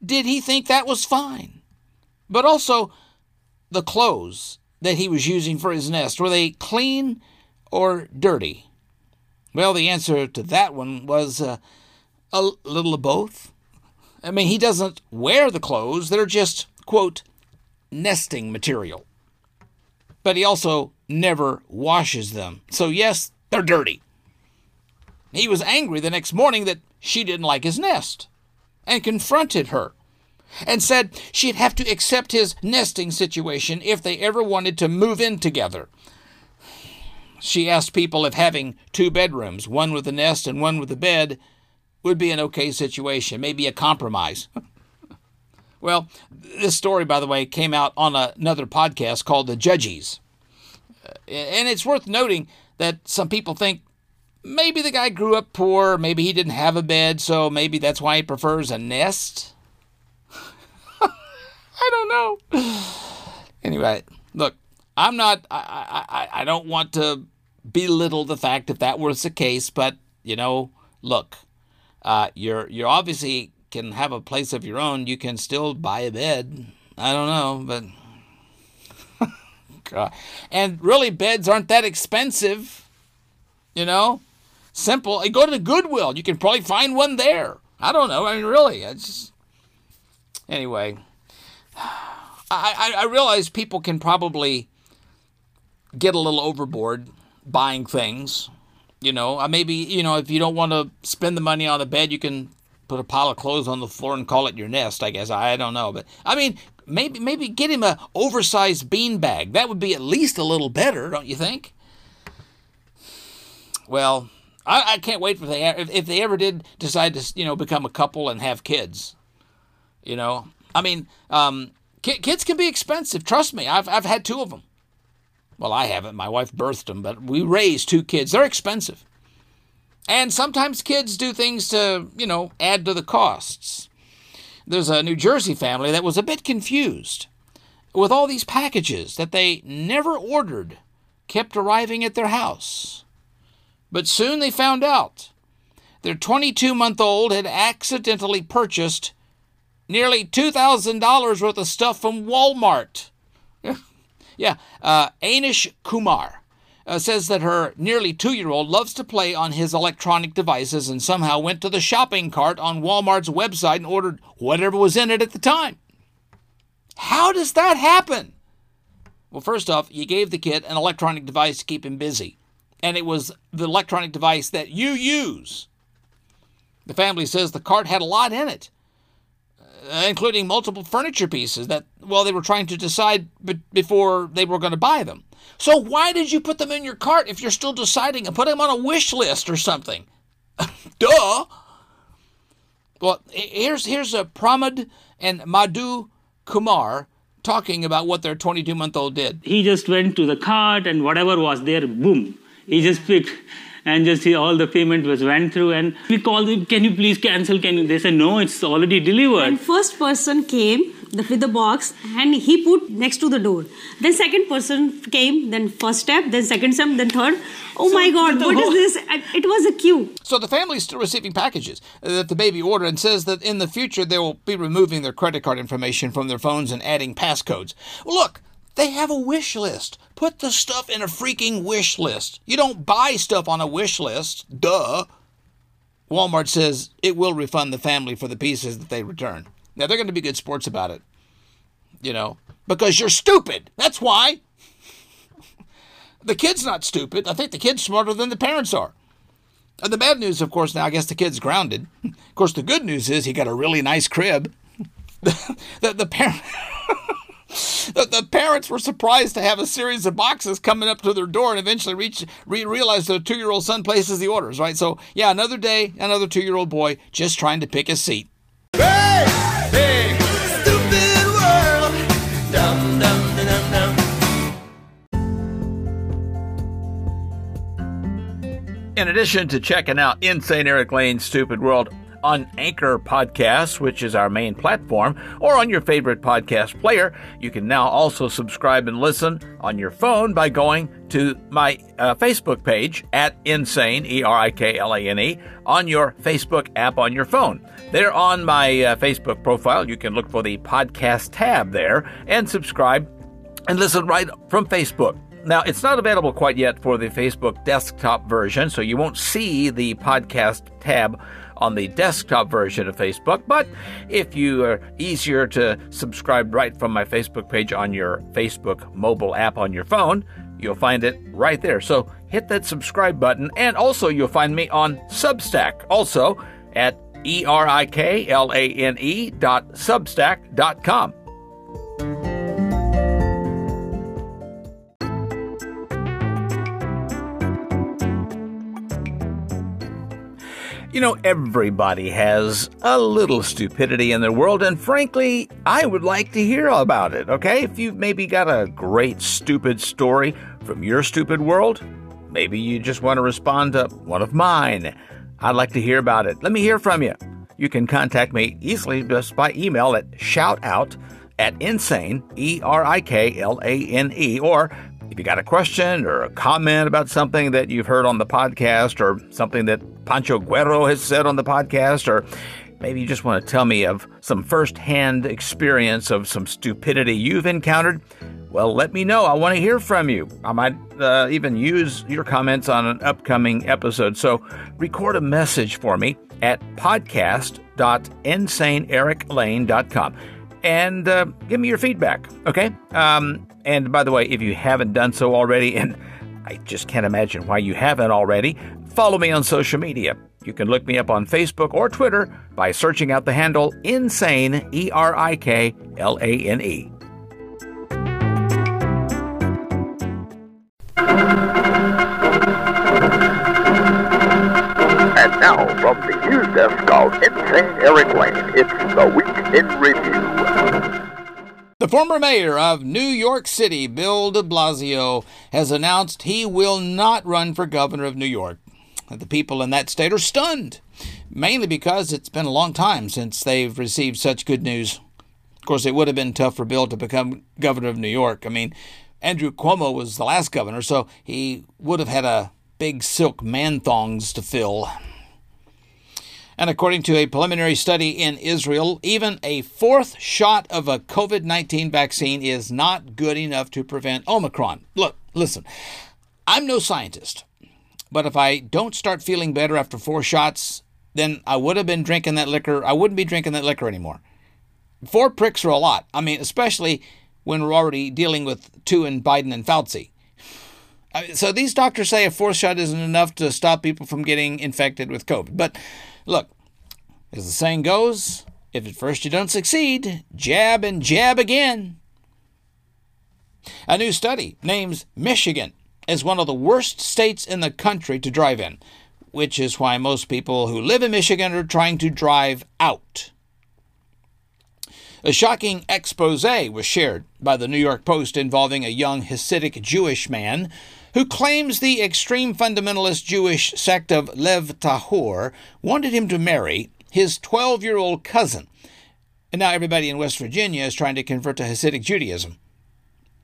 did he think that was fine? But also, the clothes that he was using for his nest, were they clean or dirty? Well, the answer to that one was uh, a little of both. I mean, he doesn't wear the clothes, they're just, quote, nesting material. But he also never washes them. So, yes, they're dirty. He was angry the next morning that she didn't like his nest and confronted her and said she'd have to accept his nesting situation if they ever wanted to move in together. She asked people if having two bedrooms, one with a nest and one with a bed, would be an okay situation, maybe a compromise. well, this story, by the way, came out on another podcast called The Judges. Uh, and it's worth noting that some people think maybe the guy grew up poor, maybe he didn't have a bed, so maybe that's why he prefers a nest. I don't know. Anyway, look, I'm not, I, I, I don't want to belittle the fact if that was the case, but you know, look, uh, you're you're obviously can have a place of your own. You can still buy a bed. I don't know, but God. and really beds aren't that expensive. You know, simple. Go to the Goodwill. You can probably find one there. I don't know. I mean, really, it's just... anyway. I, I I realize people can probably get a little overboard buying things. You know, uh, maybe, you know, if you don't want to spend the money on the bed, you can put a pile of clothes on the floor and call it your nest, I guess. I don't know. But I mean, maybe maybe get him a oversized bean bag. That would be at least a little better, don't you think? Well, I, I can't wait for they if, if they ever did decide to you know become a couple and have kids. You know, I mean, um, ki- kids can be expensive. Trust me, I've I've had two of them. Well, I haven't. My wife birthed them, but we raised two kids. They're expensive. And sometimes kids do things to, you know, add to the costs. There's a New Jersey family that was a bit confused with all these packages that they never ordered kept arriving at their house. But soon they found out their 22 month old had accidentally purchased nearly $2,000 worth of stuff from Walmart. Yeah, uh, Anish Kumar uh, says that her nearly two year old loves to play on his electronic devices and somehow went to the shopping cart on Walmart's website and ordered whatever was in it at the time. How does that happen? Well, first off, you gave the kid an electronic device to keep him busy, and it was the electronic device that you use. The family says the cart had a lot in it, Uh, including multiple furniture pieces that, well, they were trying to decide b- before they were going to buy them. So why did you put them in your cart if you're still deciding and put them on a wish list or something? Duh. Well, here's here's a Pramod and Madhu Kumar talking about what their 22 month old did. He just went to the cart and whatever was there, boom, he just picked and just see all the payment was went through and we called him can you please cancel? Can you? They said no it's already delivered. And first person came with the box and he put next to the door. Then second person came then first step then second step then third. Oh so my god what whole... is this it was a queue. So the family's still receiving packages that the baby ordered and says that in the future they will be removing their credit card information from their phones and adding passcodes. Look they have a wish list. Put the stuff in a freaking wish list. You don't buy stuff on a wish list. Duh. Walmart says it will refund the family for the pieces that they return. Now, they're going to be good sports about it. You know, because you're stupid. That's why. the kid's not stupid. I think the kid's smarter than the parents are. And the bad news, of course, now I guess the kid's grounded. Of course, the good news is he got a really nice crib. the, the, the parent. The, the, parents were surprised to have a series of boxes coming up to their door and eventually reach re- realize their two year old son places the orders, right? So, yeah, another day, another two year old boy just trying to pick a seat. Hey, hey, stupid world. Dum, dum, dum, dum. In addition to checking out Insane Erik Lane's Stupid World, on Anchor Podcasts, which is our main platform, or on your favorite podcast player. You can now also subscribe and listen on your phone by going to my uh, Facebook page at Insane, E R I K L A N E, on your Facebook app on your phone. There on my uh, Facebook profile, you can look for the podcast tab there and subscribe and listen right from Facebook. Now, it's not available quite yet for the Facebook desktop version, so you won't see the podcast tab on the desktop version of Facebook. But if you are easier to subscribe right from my Facebook page on your Facebook mobile app on your phone, you'll find it right there. So hit that subscribe button, and also you'll find me on Substack, also at E R I K L A N E dot substack dot com. You know, everybody has a little stupidity in their world, and frankly, I would like to hear about it, okay? If you've maybe got a great stupid story from your stupid world, maybe you just want to respond to one of mine. I'd like to hear about it. Let me hear from you. You can contact me easily just by email at shoutout at insane, E R I K L A N E, or if you got a question or a comment about something that you've heard on the podcast or something that Pancho Guerrero has said on the podcast, or maybe you just want to tell me of some firsthand experience of some stupidity you've encountered, well, let me know. I want to hear from you. I might uh, even use your comments on an upcoming episode. So record a message for me at podcast.insaneeriklane.com. and uh, give me your feedback, okay? Um, and by the way, if you haven't done so already, and I just can't imagine why you haven't already, follow me on social media. You can look me up on Facebook or Twitter by searching out the handle Insane, E R I K L A N E. And now, from the news desk of Insane Erik Lane, it's the Week in Review. The former mayor of New York City, Bill de Blasio, has announced he will not run for governor of New York. The people in that state are stunned, mainly because it's been a long time since they've received such good news. Of course, it would have been tough for Bill to become governor of New York. I mean, Andrew Cuomo was the last governor, so he would have had a big silk man thongs to fill. And according to a preliminary study in Israel, even a fourth shot of a COVID 19 vaccine is not good enough to prevent Omicron. Look, listen, I'm no scientist, but if I don't start feeling better after four shots, then I would have been drinking that liquor. I wouldn't be drinking that liquor anymore. Four pricks are a lot. I mean, especially when we're already dealing with two in Biden and Fauci. So these doctors say a fourth shot isn't enough to stop people from getting infected with COVID. But look, as the saying goes, if at first you don't succeed, jab and jab again. A new study names Michigan as one of the worst states in the country to drive in, which is why most people who live in Michigan are trying to drive out. A shocking expose was shared by the New York Post involving a young Hasidic Jewish man who claims the extreme fundamentalist Jewish sect of Lev Tahor wanted him to marry his 12 year old cousin. And now everybody in West Virginia is trying to convert to Hasidic Judaism.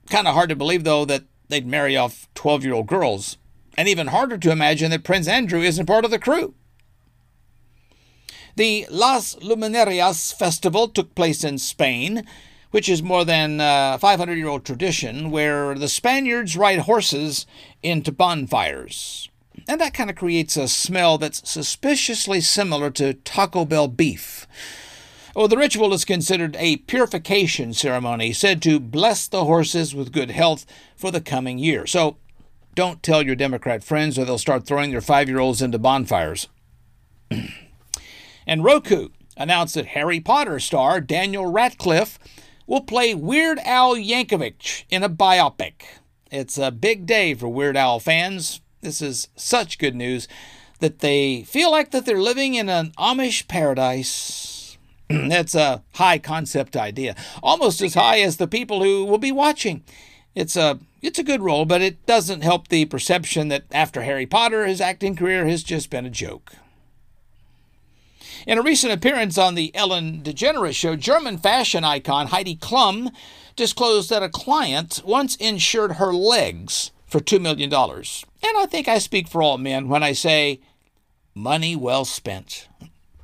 Kind of hard to believe, though, that they'd marry off 12 year old girls. And even harder to imagine that Prince Andrew isn't part of the crew. The Las Luminarias festival took place in Spain, which is more than uh, a 500 year old tradition where the Spaniards ride horses into bonfires. And that kind of creates a smell that's suspiciously similar to Taco Bell beef. Well, the ritual is considered a purification ceremony said to bless the horses with good health for the coming year. So don't tell your Democrat friends or they'll start throwing their five year olds into bonfires. and Roku announced that Harry Potter star Daniel Radcliffe will play Weird Al Yankovic in a biopic. It's a big day for Weird Al fans. This is such good news that they feel like that they're living in an Amish paradise. That's a high concept idea, almost as high as the people who will be watching. It's a it's a good role, but it doesn't help the perception that after Harry Potter, his acting career has just been a joke. In a recent appearance on the Ellen DeGeneres show, German fashion icon Heidi Klum disclosed that a client once insured her legs for $2 million. And I think I speak for all men when I say money well spent.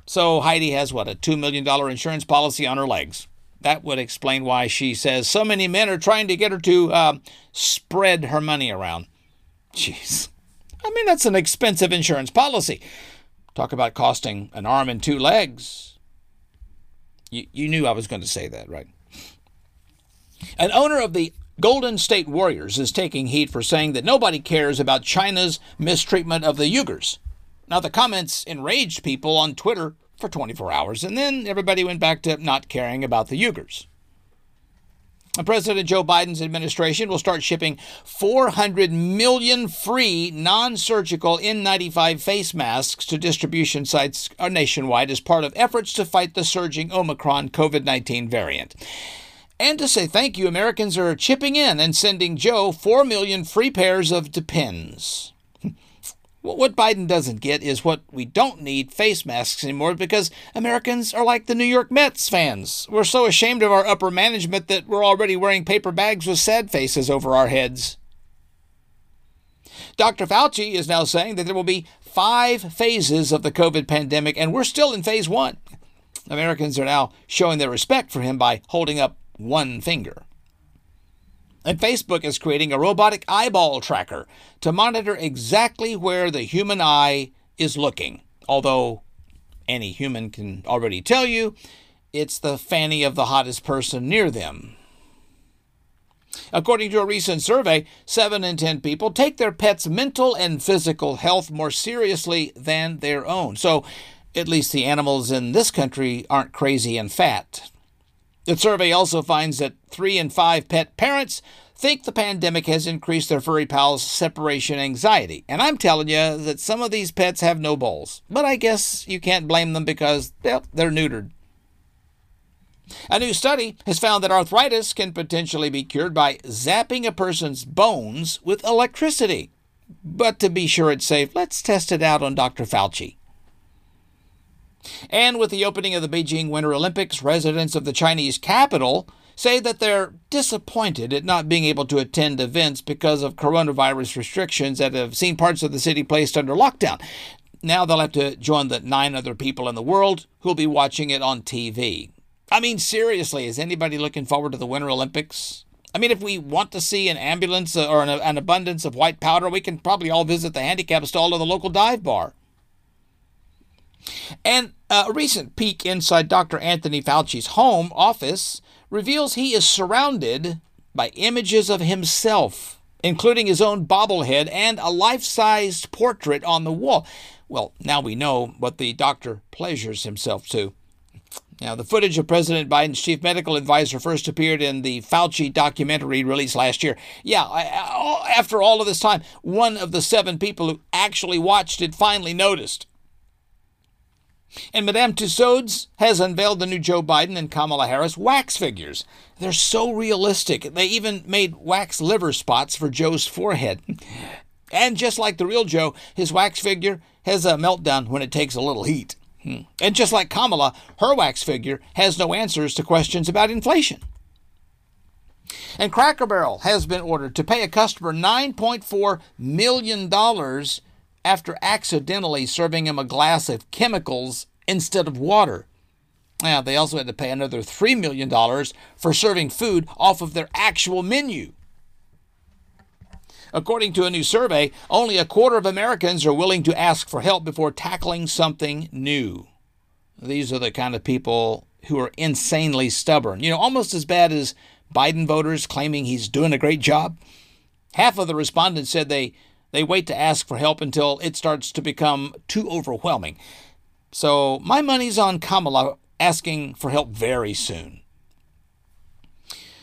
So Heidi has what, a $2 million insurance policy on her legs. That would explain why she says so many men are trying to get her to uh, spread her money around. Jeez. I mean, that's an expensive insurance policy. Talk about costing an arm and two legs. You, you knew I was going to say that, right? An owner of the Golden State Warriors is taking heat for saying that nobody cares about China's mistreatment of the Uyghurs. Now, the comments enraged people on Twitter for 24 hours, and then everybody went back to not caring about the Uyghurs. President Joe Biden's administration will start shipping 400 million free non surgical N95 face masks to distribution sites uh, nationwide as part of efforts to fight the surging Omicron COVID 19 variant. And to say thank you, Americans are chipping in and sending Joe 4 million free pairs of Depends. What Biden doesn't get is what we don't need face masks anymore because Americans are like the New York Mets fans. We're so ashamed of our upper management that we're already wearing paper bags with sad faces over our heads. Dr. Fauci is now saying that there will be five phases of the COVID pandemic, and we're still in phase one. Americans are now showing their respect for him by holding up one finger. And Facebook is creating a robotic eyeball tracker to monitor exactly where the human eye is looking. Although any human can already tell you it's the fanny of the hottest person near them. According to a recent survey, 7 in 10 people take their pets' mental and physical health more seriously than their own. So, at least the animals in this country aren't crazy and fat. The survey also finds that 3 in 5 pet parents think the pandemic has increased their furry pals' separation anxiety. And I'm telling you that some of these pets have no balls. But I guess you can't blame them because well, they're neutered. A new study has found that arthritis can potentially be cured by zapping a person's bones with electricity. But to be sure it's safe, let's test it out on Dr. Fauci. And with the opening of the Beijing Winter Olympics, residents of the Chinese capital say that they're disappointed at not being able to attend events because of coronavirus restrictions that have seen parts of the city placed under lockdown. Now they'll have to join the nine other people in the world who'll be watching it on TV. I mean, seriously, is anybody looking forward to the Winter Olympics? I mean, if we want to see an ambulance uh, or an, an abundance of white powder, we can probably all visit the handicap stall of the local dive bar. And a recent peek inside Dr. Anthony Fauci's home office reveals he is surrounded by images of himself, including his own bobblehead and a life sized portrait on the wall. Well, now we know what the doctor pleasures himself to. Now, the footage of President Biden's chief medical advisor first appeared in the Fauci documentary released last year. Yeah, after all of this time, one of the seven people who actually watched it finally noticed. And Madame Tussauds has unveiled the new Joe Biden and Kamala Harris wax figures. They're so realistic. They even made wax liver spots for Joe's forehead. And just like the real Joe, his wax figure has a meltdown when it takes a little heat. Hmm. And just like Kamala, her wax figure has no answers to questions about inflation. And Cracker Barrel has been ordered to pay a customer $9.4 million after accidentally serving him a glass of chemicals instead of water. Now, they also had to pay another $3 million for serving food off of their actual menu. According to a new survey, only a quarter of Americans are willing to ask for help before tackling something new. These are the kind of people who are insanely stubborn. You know, almost as bad as Biden voters claiming he's doing a great job. Half of the respondents said they, they wait to ask for help until it starts to become too overwhelming. So my money's on Kamala asking for help very soon.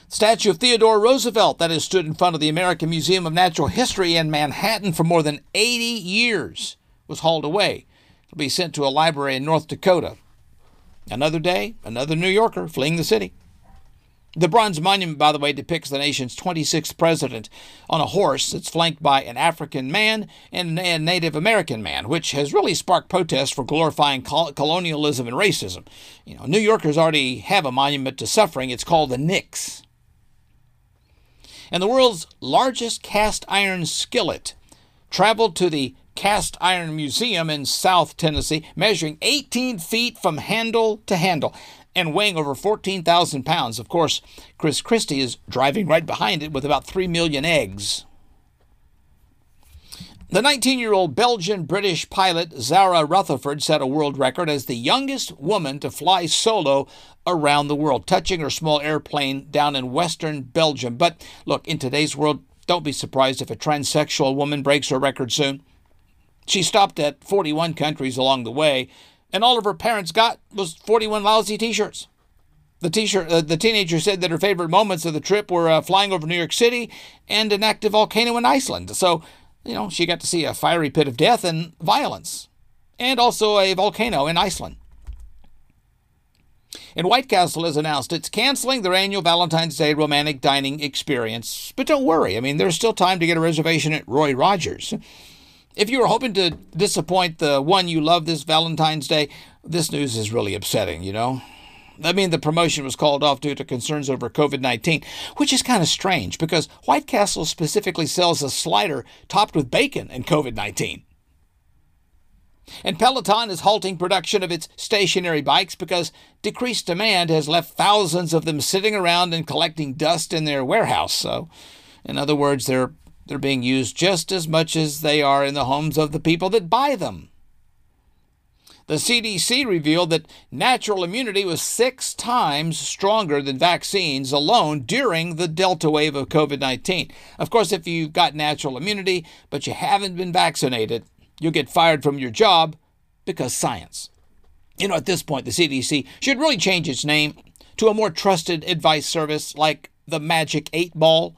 Statue of Theodore Roosevelt that has stood in front of the American Museum of Natural History in Manhattan for more than 80 years was hauled away. It'll be sent to a library in North Dakota. Another day, another New Yorker fleeing the city. The bronze monument, by the way, depicts the nation's 26th president on a horse that's flanked by an African man and a Native American man, which has really sparked protests for glorifying colonialism and racism. You know, New Yorkers already have a monument to suffering. It's called the Knicks and the world's largest cast iron skillet traveled to the Cast Iron Museum in South Tennessee, measuring 18 feet from handle to handle and weighing over 14,000 pounds. Of course, Chris Christie is driving right behind it with about 3 million eggs. The 19 year old Belgian British pilot Zara Rutherford set a world record as the youngest woman to fly solo around the world, touching her small airplane down in western Belgium. But look, in today's world, don't be surprised if a transsexual woman breaks her record soon. She stopped at 41 countries along the way, and all of her parents got was 41 lousy t shirts. The, t-shirt, uh, the teenager said that her favorite moments of the trip were uh, flying over New York City and an active volcano in Iceland. So you know, she got to see a fiery pit of death and violence, and also a volcano in Iceland. And White Castle has announced it's canceling their annual Valentine's Day romantic dining experience. But don't worry, I mean, there's still time to get a reservation at Roy Rogers. If you were hoping to disappoint the one you love this Valentine's Day, this news is really upsetting, you know? I mean, the promotion was called off due to concerns over COVID 19, which is kind of strange because White Castle specifically sells a slider topped with bacon and COVID 19. And Peloton is halting production of its stationary bikes because decreased demand has left thousands of them sitting around and collecting dust in their warehouse. So, in other words, they're, they're being used just as much as they are in the homes of the people that buy them. The CDC revealed that natural immunity was six times stronger than vaccines alone during the Delta wave of COVID 19. Of course, if you've got natural immunity but you haven't been vaccinated, you'll get fired from your job because science. You know, at this point, the CDC should really change its name to a more trusted advice service like the Magic 8 Ball.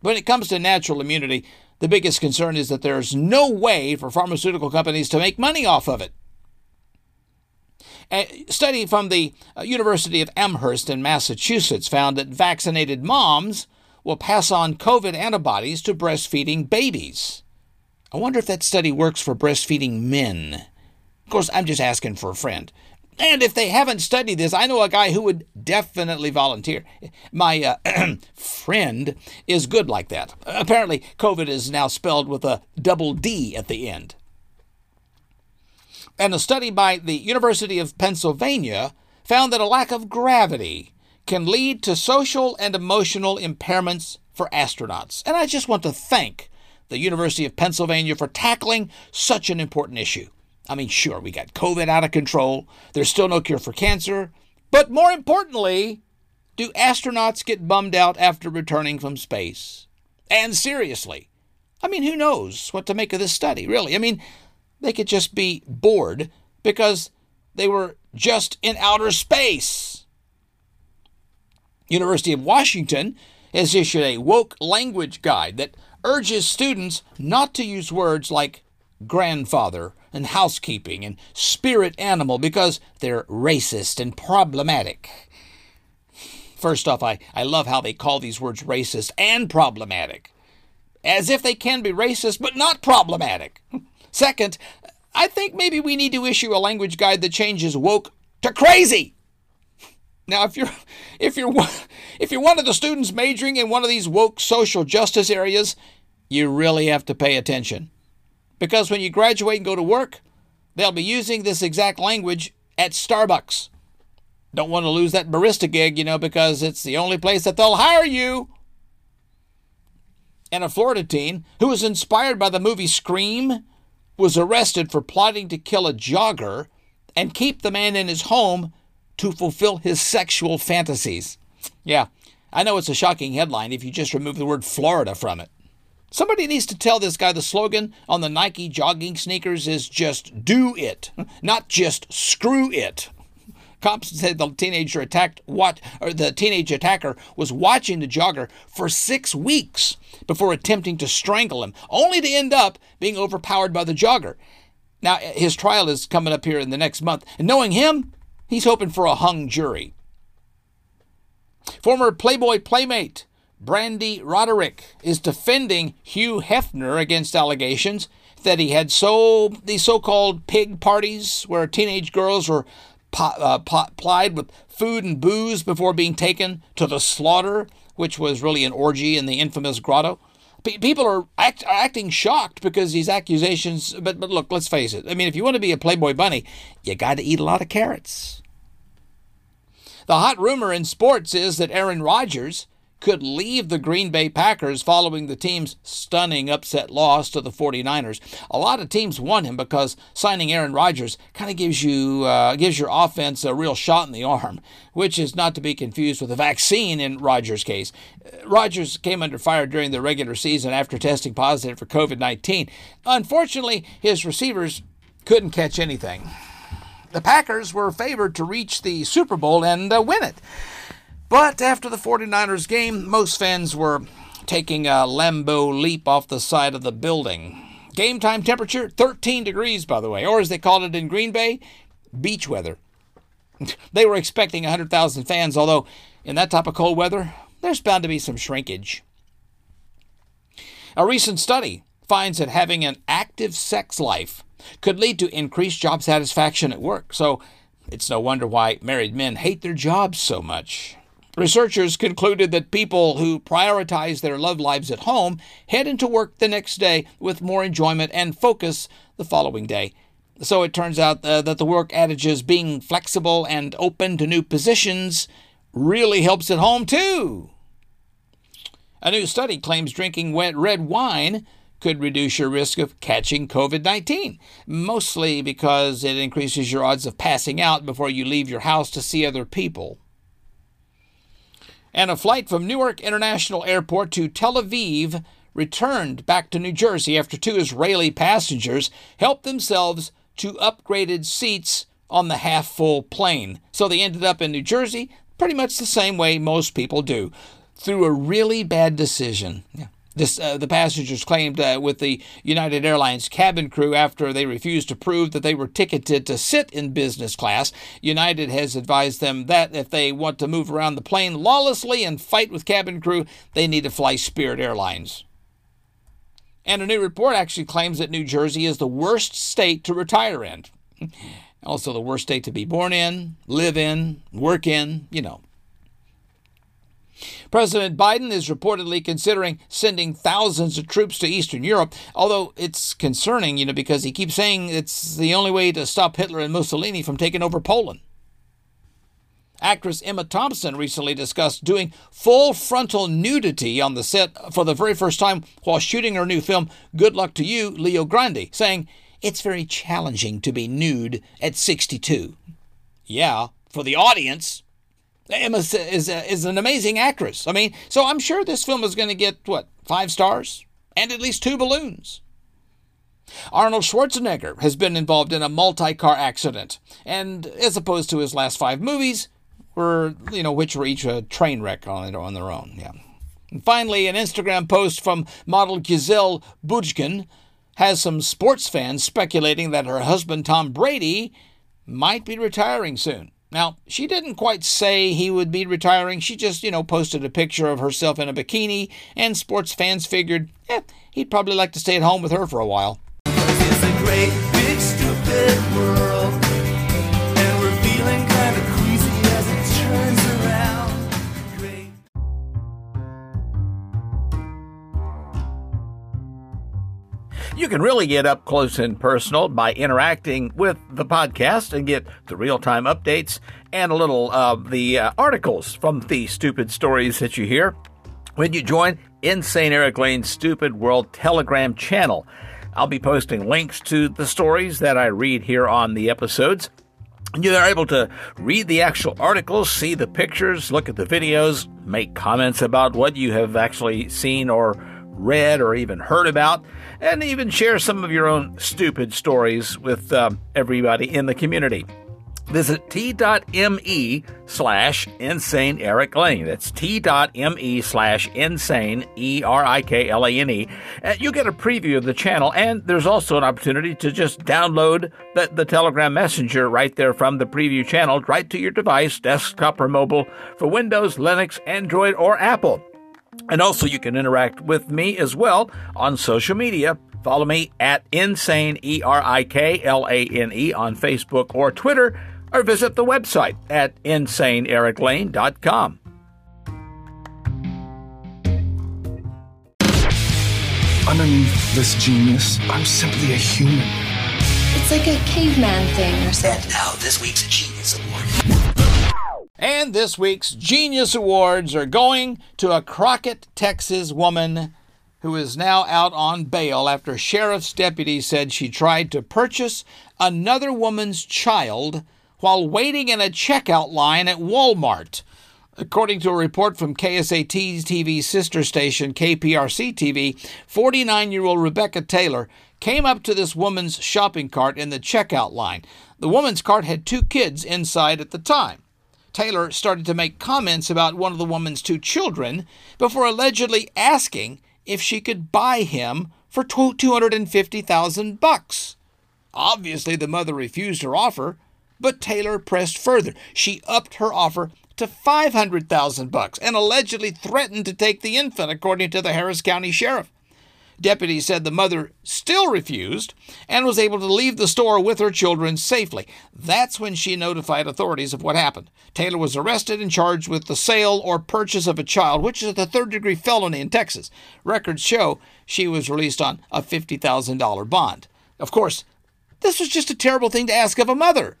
When it comes to natural immunity, the biggest concern is that there's no way for pharmaceutical companies to make money off of it. A study from the uh, University of Amherst in Massachusetts found that vaccinated moms will pass on COVID antibodies to breastfeeding babies. I wonder if that study works for breastfeeding men. Of course, I'm just asking for a friend. And if they haven't studied this, I know a guy who would definitely volunteer. My uh, friend is good like that. Apparently, COVID is now spelled with a double D at the end. And a study by the University of Pennsylvania found that a lack of gravity can lead to social and emotional impairments for astronauts. And I just want to thank the University of Pennsylvania for tackling such an important issue. I mean, sure, we got COVID out of control, there's still no cure for cancer, but more importantly, do astronauts get bummed out after returning from space? And seriously, I mean, who knows what to make of this study, really? I mean, they could just be bored because they were just in outer space. University of Washington has issued a woke language guide that urges students not to use words like grandfather and housekeeping and spirit animal because they're racist and problematic. First off, I, I love how they call these words racist and problematic, as if they can be racist but not problematic. Second, I think maybe we need to issue a language guide that changes woke to crazy. Now, if you're if you're if you're one of the students majoring in one of these woke social justice areas, you really have to pay attention. Because when you graduate and go to work, they'll be using this exact language at Starbucks. Don't want to lose that barista gig, you know, because it's the only place that they'll hire you. And a Florida teen who was inspired by the movie Scream was arrested for plotting to kill a jogger and keep the man in his home to fulfill his sexual fantasies. Yeah, I know it's a shocking headline if you just remove the word Florida from it. Somebody needs to tell this guy the slogan on the Nike jogging sneakers is just do it, not just screw it. Cops said the teenager attacked what or the teenage attacker was watching the jogger for six weeks before attempting to strangle him, only to end up being overpowered by the jogger. Now his trial is coming up here in the next month, and knowing him, he's hoping for a hung jury. Former Playboy playmate Brande Roderick is defending Hugh Hefner against allegations that he had so these so-called pig parties where teenage girls were uh, plied with food and booze before being taken to the slaughter, which was really an orgy in the infamous grotto. P- people are, act, are acting shocked because these accusations. But but look, let's face it. I mean, if you want to be a Playboy bunny, you got to eat a lot of carrots. The hot rumor in sports is that Aaron Rodgers could leave the Green Bay Packers following the team's stunning upset loss to the 49ers. A lot of teams want him because signing Aaron Rodgers kind of gives you uh, gives your offense a real shot in the arm, which is not to be confused with a vaccine in Rodgers' case. Rodgers came under fire during the regular season after testing positive for COVID-19. Unfortunately, his receivers couldn't catch anything. The Packers were favored to reach the Super Bowl and uh, win it. But after the 49ers game, most fans were taking a Lambeau leap off the side of the building. Game time temperature 13 degrees, by the way, or as they called it in Green Bay, beach weather. They were expecting 100,000 fans, although in that type of cold weather, there's bound to be some shrinkage. A recent study finds that having an active sex life could lead to increased job satisfaction at work. So it's no wonder why married men hate their jobs so much. Researchers concluded that people who prioritize their love lives at home head into work the next day with more enjoyment and focus the following day. So it turns out uh, that the work adages being flexible and open to new positions really helps at home too. A new study claims drinking wet red wine could reduce your risk of catching COVID 19, mostly because it increases your odds of passing out before you leave your house to see other people. And a flight from Newark International Airport to Tel Aviv returned back to New Jersey after two Israeli passengers helped themselves to upgraded seats on the half full plane. So they ended up in New Jersey pretty much the same way most people do through a really bad decision. Yeah. This, uh, the passengers claimed uh, with the United Airlines cabin crew after they refused to prove that they were ticketed to sit in business class. United has advised them that if they want to move around the plane lawlessly and fight with cabin crew, they need to fly Spirit Airlines. And a new report actually claims that New Jersey is the worst state to retire in. Also, the worst state to be born in, live in, work in, you know. President Biden is reportedly considering sending thousands of troops to Eastern Europe, although it's concerning, you know, because he keeps saying it's the only way to stop Hitler and Mussolini from taking over Poland. Actress Emma Thompson recently discussed doing full frontal nudity on the set for the very first time while shooting her new film, Good Luck to You, Leo Grande, saying, It's very challenging to be nude at 62. Yeah, for the audience. Emma is, is, is an amazing actress. I mean, so I'm sure this film is going to get, what, five stars? And at least two balloons. Arnold Schwarzenegger has been involved in a multi car accident, and as opposed to his last five movies, were, you know, which were each a train wreck on, on their own. Yeah. And finally, an Instagram post from model Gisele Bündchen has some sports fans speculating that her husband Tom Brady might be retiring soon. Now, she didn't quite say he would be retiring. She just, you know, posted a picture of herself in a bikini, and sports fans figured, eh, he'd probably like to stay at home with her for a while. You can really get up close and personal by interacting with the podcast and get the real time updates and a little of the uh, articles from the stupid stories that you hear when you join Insane Erik Lane's Stupid World Telegram channel. I'll be posting links to the stories that I read here on the episodes. You're able to read the actual articles, see the pictures, look at the videos, make comments about what you have actually seen or read or even heard about, and even share some of your own stupid stories with um, everybody in the community. Visit t.me slash insane Erik Lane. That's t.me slash insane E R I K L A N E. You get a preview of the channel, and there's also an opportunity to just download the, the Telegram Messenger right there from the preview channel right to your device, desktop or mobile, for Windows, Linux, Android, or Apple. And also, you can interact with me as well on social media. Follow me at Insane, E R I K L A N E, on Facebook or Twitter, or visit the website at InsaneErikLane.com. Underneath this genius, I'm simply a human. It's like a caveman thing or something. And now, this week's Genius Award. And this week's Genius Awards are going to a Crockett, Texas woman who is now out on bail after sheriff's deputy said she tried to purchase another woman's child while waiting in a checkout line at Walmart. According to a report from KSAT TV's sister station, KPRC TV, 49 year old Rebecca Taylor came up to this woman's shopping cart in the checkout line. The woman's cart had two kids inside at the time. Taylor started to make comments about one of the woman's two children before allegedly asking if she could buy him for 250,000 bucks. Obviously, the mother refused her offer, but Taylor pressed further. She upped her offer to 500,000 bucks and allegedly threatened to take the infant according to the Harris County Sheriff. Deputies said the mother still refused and was able to leave the store with her children safely. That's when she notified authorities of what happened. Taylor was arrested and charged with the sale or purchase of a child, which is a third degree felony in Texas. Records show she was released on a $50,000 bond. Of course, this was just a terrible thing to ask of a mother.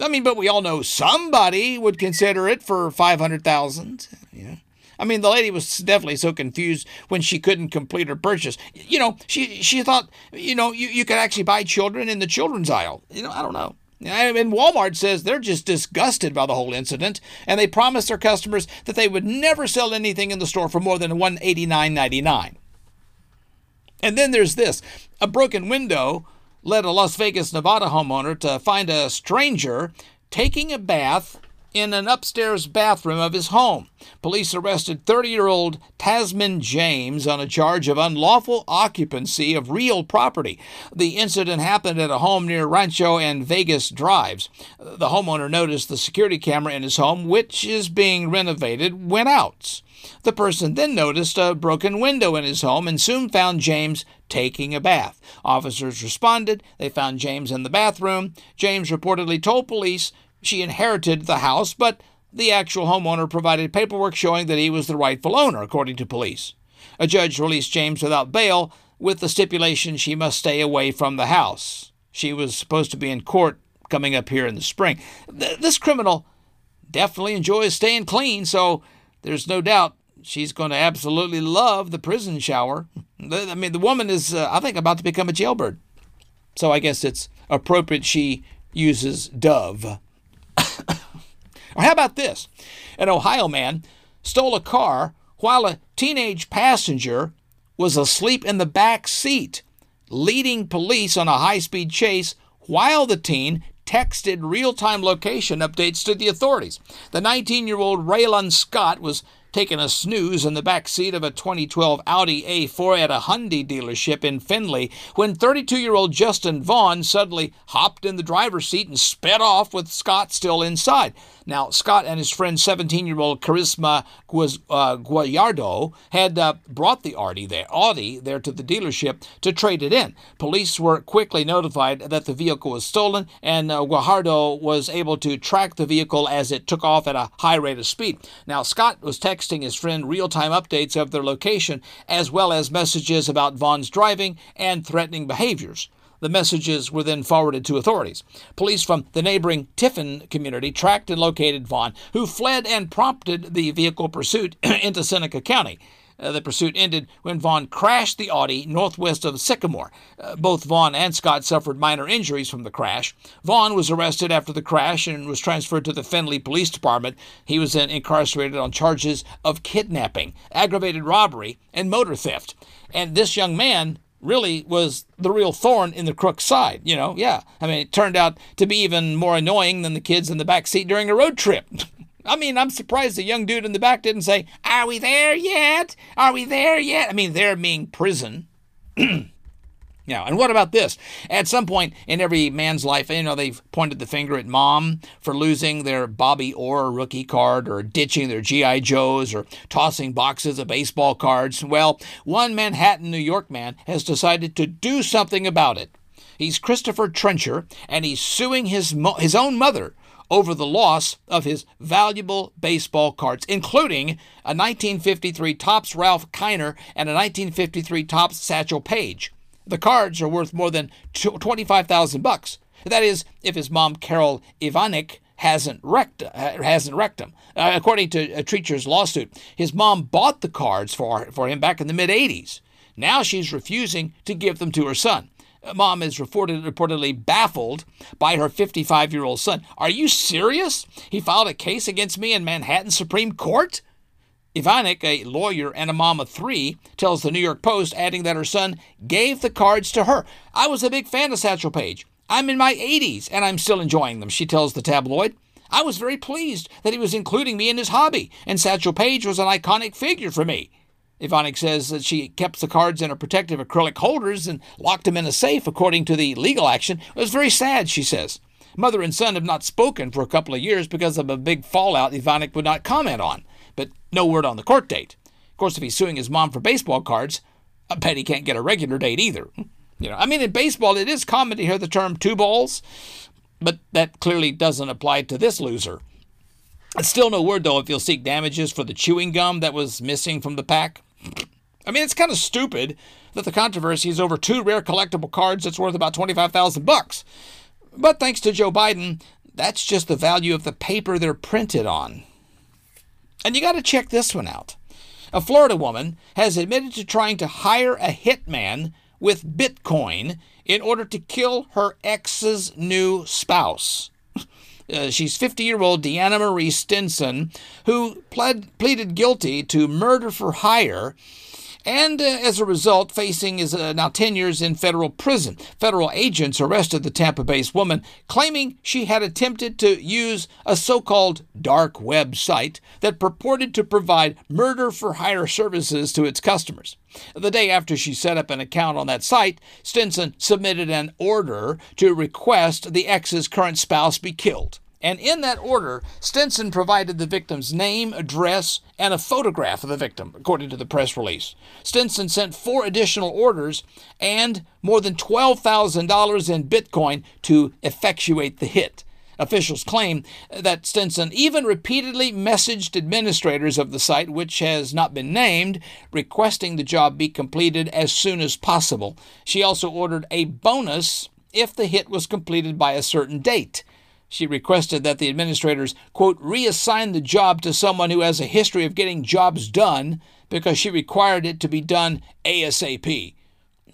I mean, but we all know somebody would consider it for 500,000, you know. I mean, the lady was definitely so confused when she couldn't complete her purchase. You know, she she thought, you know, you, you could actually buy children in the children's aisle. You know, I don't know. And Walmart says they're just disgusted by the whole incident, and they promised their customers that they would never sell anything in the store for more than $189.99. And then there's this a broken window led a Las Vegas, Nevada homeowner to find a stranger taking a bath in an upstairs bathroom of his home. Police arrested 30 year old Tasman James on a charge of unlawful occupancy of real property. The incident happened at a home near Rancho and Vegas Drives. The homeowner noticed the security camera in his home, which is being renovated, went out. The person then noticed a broken window in his home and soon found James taking a bath. Officers responded. They found James in the bathroom. James reportedly told police she inherited the house, but the actual homeowner provided paperwork showing that he was the rightful owner, according to police. A judge released James without bail with the stipulation she must stay away from the house. She was supposed to be in court coming up here in the spring. Th- this criminal definitely enjoys staying clean, so there's no doubt she's going to absolutely love the prison shower. I mean, the woman is, uh, I think, about to become a jailbird. So I guess it's appropriate she uses Dove. Or how about this? An Ohio man stole a car while a teenage passenger was asleep in the back seat, leading police on a high speed chase while the teen texted real time location updates to the authorities. The 19 year old Raylan Scott was taking a snooze in the back seat of a 2012 Audi A4 at a Hyundai dealership in Findlay when 32 year old Justin Vaughn suddenly hopped in the driver's seat and sped off with Scott still inside. Now, Scott and his friend, 17 year old Charisma uh, Guajardo, had uh, brought the Audi there, Audi there to the dealership to trade it in. Police were quickly notified that the vehicle was stolen, and uh, Guajardo was able to track the vehicle as it took off at a high rate of speed. Now, Scott was texting his friend real time updates of their location, as well as messages about Vaughn's driving and threatening behaviors. The messages were then forwarded to authorities. Police from the neighboring Tiffin community tracked and located Vaughn, who fled and prompted the vehicle pursuit into Seneca County. Uh, the pursuit ended when Vaughn crashed the Audi northwest of Sycamore. Uh, both Vaughn and Scott suffered minor injuries from the crash. Vaughn was arrested after the crash and was transferred to the Findlay Police Department. He was then incarcerated on charges of kidnapping, aggravated robbery, and motor theft. And this young man really was the real thorn in the crook's side. You know, yeah. I mean, it turned out to be even more annoying than the kids in the back seat during a road trip. I mean, I'm surprised the young dude in the back didn't say, Are we there yet? Are we there yet? I mean, there being prison. Yeah, and what about this? At some point in every man's life, you know, they've pointed the finger at mom for losing their Bobby Orr rookie card or ditching their G.I. Joes or tossing boxes of baseball cards. Well, one Manhattan, New York man has decided to do something about it. He's Christopher Trencher, and he's suing his, mo- his own mother over the loss of his valuable baseball cards, including a 1953 Topps Ralph Kiner and a 1953 Topps Satchel Paige. The cards are worth more than 25,000 bucks. That is, if his mom, Carol Ivanek, hasn't wrecked, uh, hasn't wrecked him. Uh, according to a Trencher's lawsuit, his mom bought the cards for, for him back in the mid 80s. Now she's refusing to give them to her son. Uh, mom is reported, reportedly baffled by her 55 year old son. Are you serious? He filed a case against me in Manhattan Supreme Court? Ivanek, a lawyer and a mom of three, tells the New York Post, adding that her son gave the cards to her. I was a big fan of Satchel Paige. I'm in my 80s and I'm still enjoying them, she tells the tabloid. I was very pleased that he was including me in his hobby, and Satchel Paige was an iconic figure for me. Ivanek says that she kept the cards in her protective acrylic holders and locked them in a safe according to the legal action. It was very sad, she says. Mother and son have not spoken for a couple of years because of a big fallout Ivanek would not comment on but no word on the court date. Of course, if he's suing his mom for baseball cards, I bet he can't get a regular date either. You know, I mean, in baseball, it is common to hear the term two balls, but that clearly doesn't apply to this loser. It's still no word, though, if he'll seek damages for the chewing gum that was missing from the pack. I mean, it's kind of stupid that the controversy is over two rare collectible cards that's worth about 25,000 bucks. But thanks to Joe Biden, that's just the value of the paper they're printed on. And you got to check this one out. A Florida woman has admitted to trying to hire a hitman with Bitcoin in order to kill her ex's new spouse. Uh, she's 50 year old Deanna Marie Stinson, who pled, pleaded guilty to murder for hire and uh, as a result, facing is uh, now 10 years in federal prison. Federal agents arrested the Tampa based woman, claiming she had attempted to use a so called dark web site that purported to provide murder for hire services to its customers. The day after she set up an account on that site, Stinson submitted an order to request the ex's current spouse be killed. And in that order, Stinson provided the victim's name, address, and a photograph of the victim, according to the press release. Stinson sent four additional orders and more than $12,000 in Bitcoin to effectuate the hit. Officials claim that Stinson even repeatedly messaged administrators of the site, which has not been named, requesting the job be completed as soon as possible. She also ordered a bonus if the hit was completed by a certain date. She requested that the administrators, quote, reassign the job to someone who has a history of getting jobs done because she required it to be done ASAP.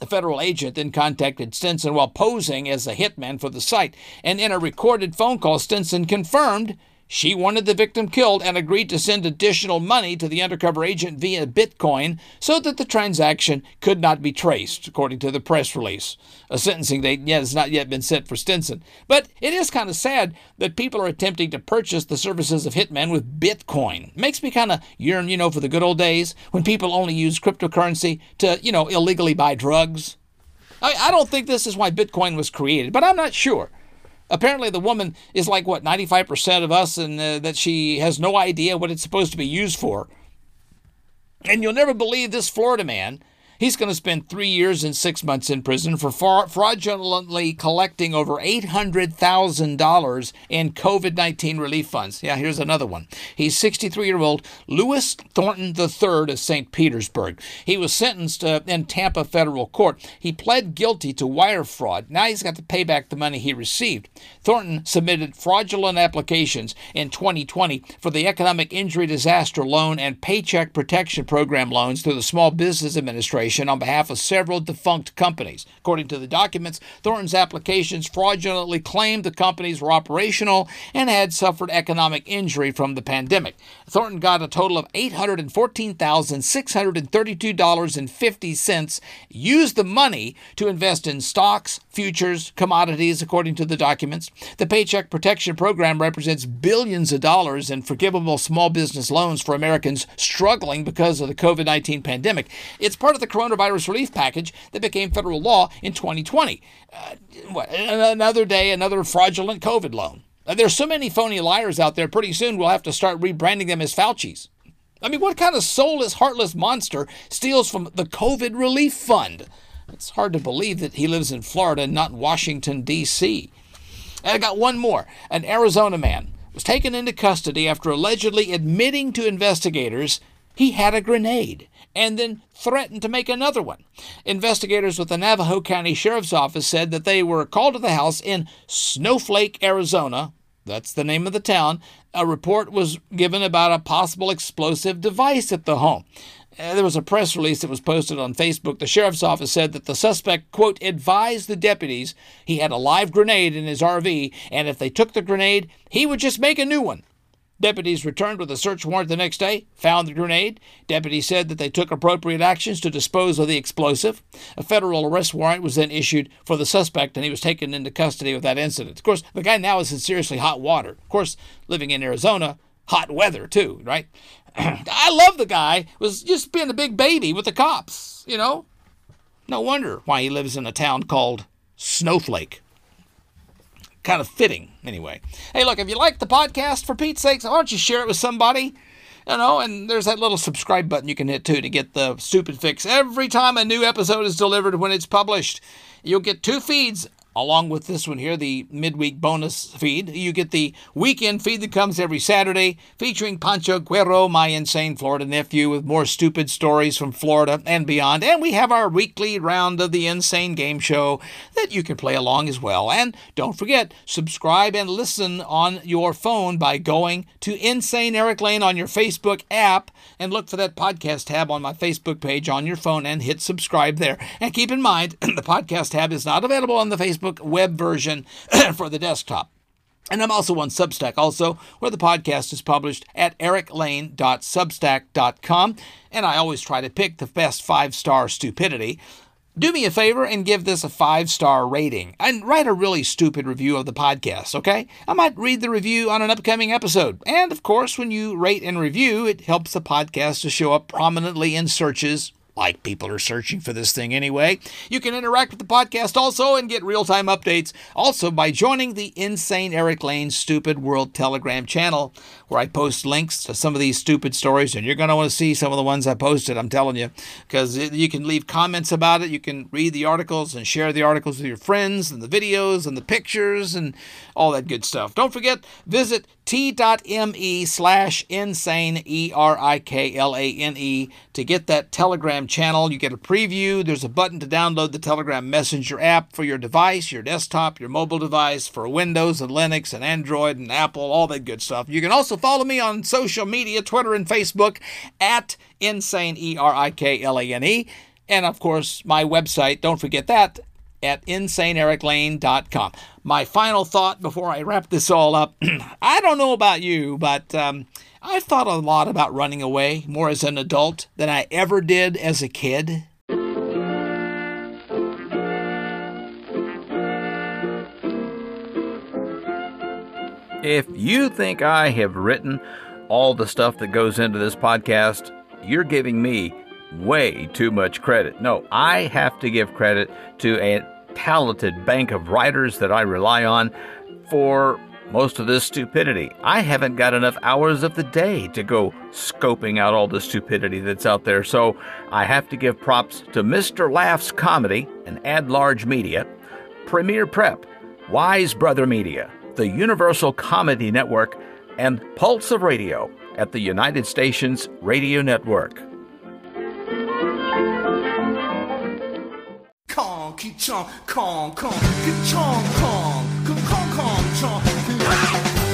The federal agent then contacted Stinson while posing as a hitman for the site, and in a recorded phone call, Stinson confirmed she wanted the victim killed and agreed to send additional money to the undercover agent via Bitcoin so that the transaction could not be traced, according to the press release. A sentencing date has not yet been set for Stinson. But it is kind of sad that people are attempting to purchase the services of hitmen with Bitcoin. makes me kind of yearn, you know, for the good old days when people only used cryptocurrency to, you know, illegally buy drugs. I, I don't think this is why Bitcoin was created, but I'm not sure. Apparently, the woman is like, what, 95% of us, and uh, that she has no idea what it's supposed to be used for. And you'll never believe this Florida man He's going to spend three years and six months in prison for fraudulently collecting over $800,000 in COVID 19 relief funds. Yeah, here's another one. He's 63 year old Lewis Thornton III of St. Petersburg. He was sentenced uh, in Tampa federal court. He pled guilty to wire fraud. Now he's got to pay back the money he received. Thornton submitted fraudulent applications in 2020 for the Economic Injury Disaster Loan and Paycheck Protection Program loans through the Small Business Administration on behalf of several defunct companies. According to the documents, Thornton's applications fraudulently claimed the companies were operational and had suffered economic injury from the pandemic. Thornton got a total of $814,632.50, used the money to invest in stocks, futures, commodities, according to the documents. The Paycheck Protection Program represents billions of dollars in forgivable small business loans for Americans struggling because of the COVID 19 pandemic. It's part of the coronavirus relief package that became federal law in 2020. Uh, what, another day, another fraudulent COVID loan. Uh, there's so many phony liars out there, pretty soon we'll have to start rebranding them as Fauci's. I mean, what kind of soulless, heartless monster steals from the COVID relief fund? It's hard to believe that he lives in Florida and not Washington, D.C. And I got one more. An Arizona man was taken into custody after allegedly admitting to investigators he had a grenade and then threatened to make another one. Investigators with the Navajo County Sheriff's Office said that they were called to the house in Snowflake, Arizona. That's the name of the town. A report was given about a possible explosive device at the home. Uh, there was a press release that was posted on Facebook. The sheriff's office said that the suspect, quote, advised the deputies he had a live grenade in his RV, and if they took the grenade, he would just make a new one. Deputies returned with a search warrant the next day, found the grenade. Deputies said that they took appropriate actions to dispose of the explosive. A federal arrest warrant was then issued for the suspect, and he was taken into custody with that incident. Of course, the guy now is in seriously hot water. Of course, living in Arizona, hot weather too, right? I love the guy. Was just being a big baby with the cops, you know. No wonder why he lives in a town called Snowflake kind of fitting anyway. Hey, look, if you like the podcast, for Pete's sakes, why don't you share it with somebody? You know, and there's that little subscribe button you can hit too to get the stupid fix every time a new episode is delivered when it's published. You'll get two feeds along with this one here, the midweek bonus feed. You get the weekend feed that comes every Saturday, featuring Pancho Guerrero, my insane Florida nephew, with more stupid stories from Florida and beyond. And we have our weekly round of the Insane Game Show that you can play along as well. And don't forget, subscribe and listen on your phone by going to Insane Erik Lane on your Facebook app and look for that podcast tab on my Facebook page on your phone and hit subscribe there. And keep in mind, the podcast tab is not available on the Facebook web version for the desktop. And I'm also on Substack, also, where the podcast is published at eriklane.substack.com. And I always try to pick the best five star stupidity. Do me a favor and give this a five star rating and write a really stupid review of the podcast, okay? I might read the review on an upcoming episode. And of course, when you rate and review, it helps the podcast to show up prominently in searches like people are searching for this thing anyway. You can interact with the podcast also and get real time updates also by joining the Insane Erik Lane Stupid World Telegram channel, where I post links to some of these stupid stories. And you're going to want to see some of the ones I posted, I'm telling you, because you can leave comments about it. You can read the articles and share the articles with your friends and the videos and the pictures and all that good stuff. Don't forget, visit t.me slash insane, E R I K L A N E, to get that Telegram channel. You get a preview. There's a button to download the Telegram Messenger app for your device, your desktop, your mobile device, for Windows and Linux and Android and Apple, all that good stuff. You can also follow me on social media, Twitter and Facebook, at insane, E R I K L A N E. And of course, my website, don't forget that, at insaneeriklane.com. My final thought before I wrap this all up I don't know about you, but um, I've thought a lot about running away more as an adult than I ever did as a kid. If you think I have written all the stuff that goes into this podcast, you're giving me way too much credit. No, I have to give credit to a talented bank of writers that I rely on for most of this stupidity. I haven't got enough hours of the day to go scoping out all the stupidity that's out there, so I have to give props to Mr. Laughs Comedy and Ad Large Media, Premier Prep, Wise Brother Media, the Universal Comedy Network, and Pulse of Radio at the United Stations Radio Network. Kong, ki chong, kong, kong, ki chong, kong, kong, kong, kong, chong.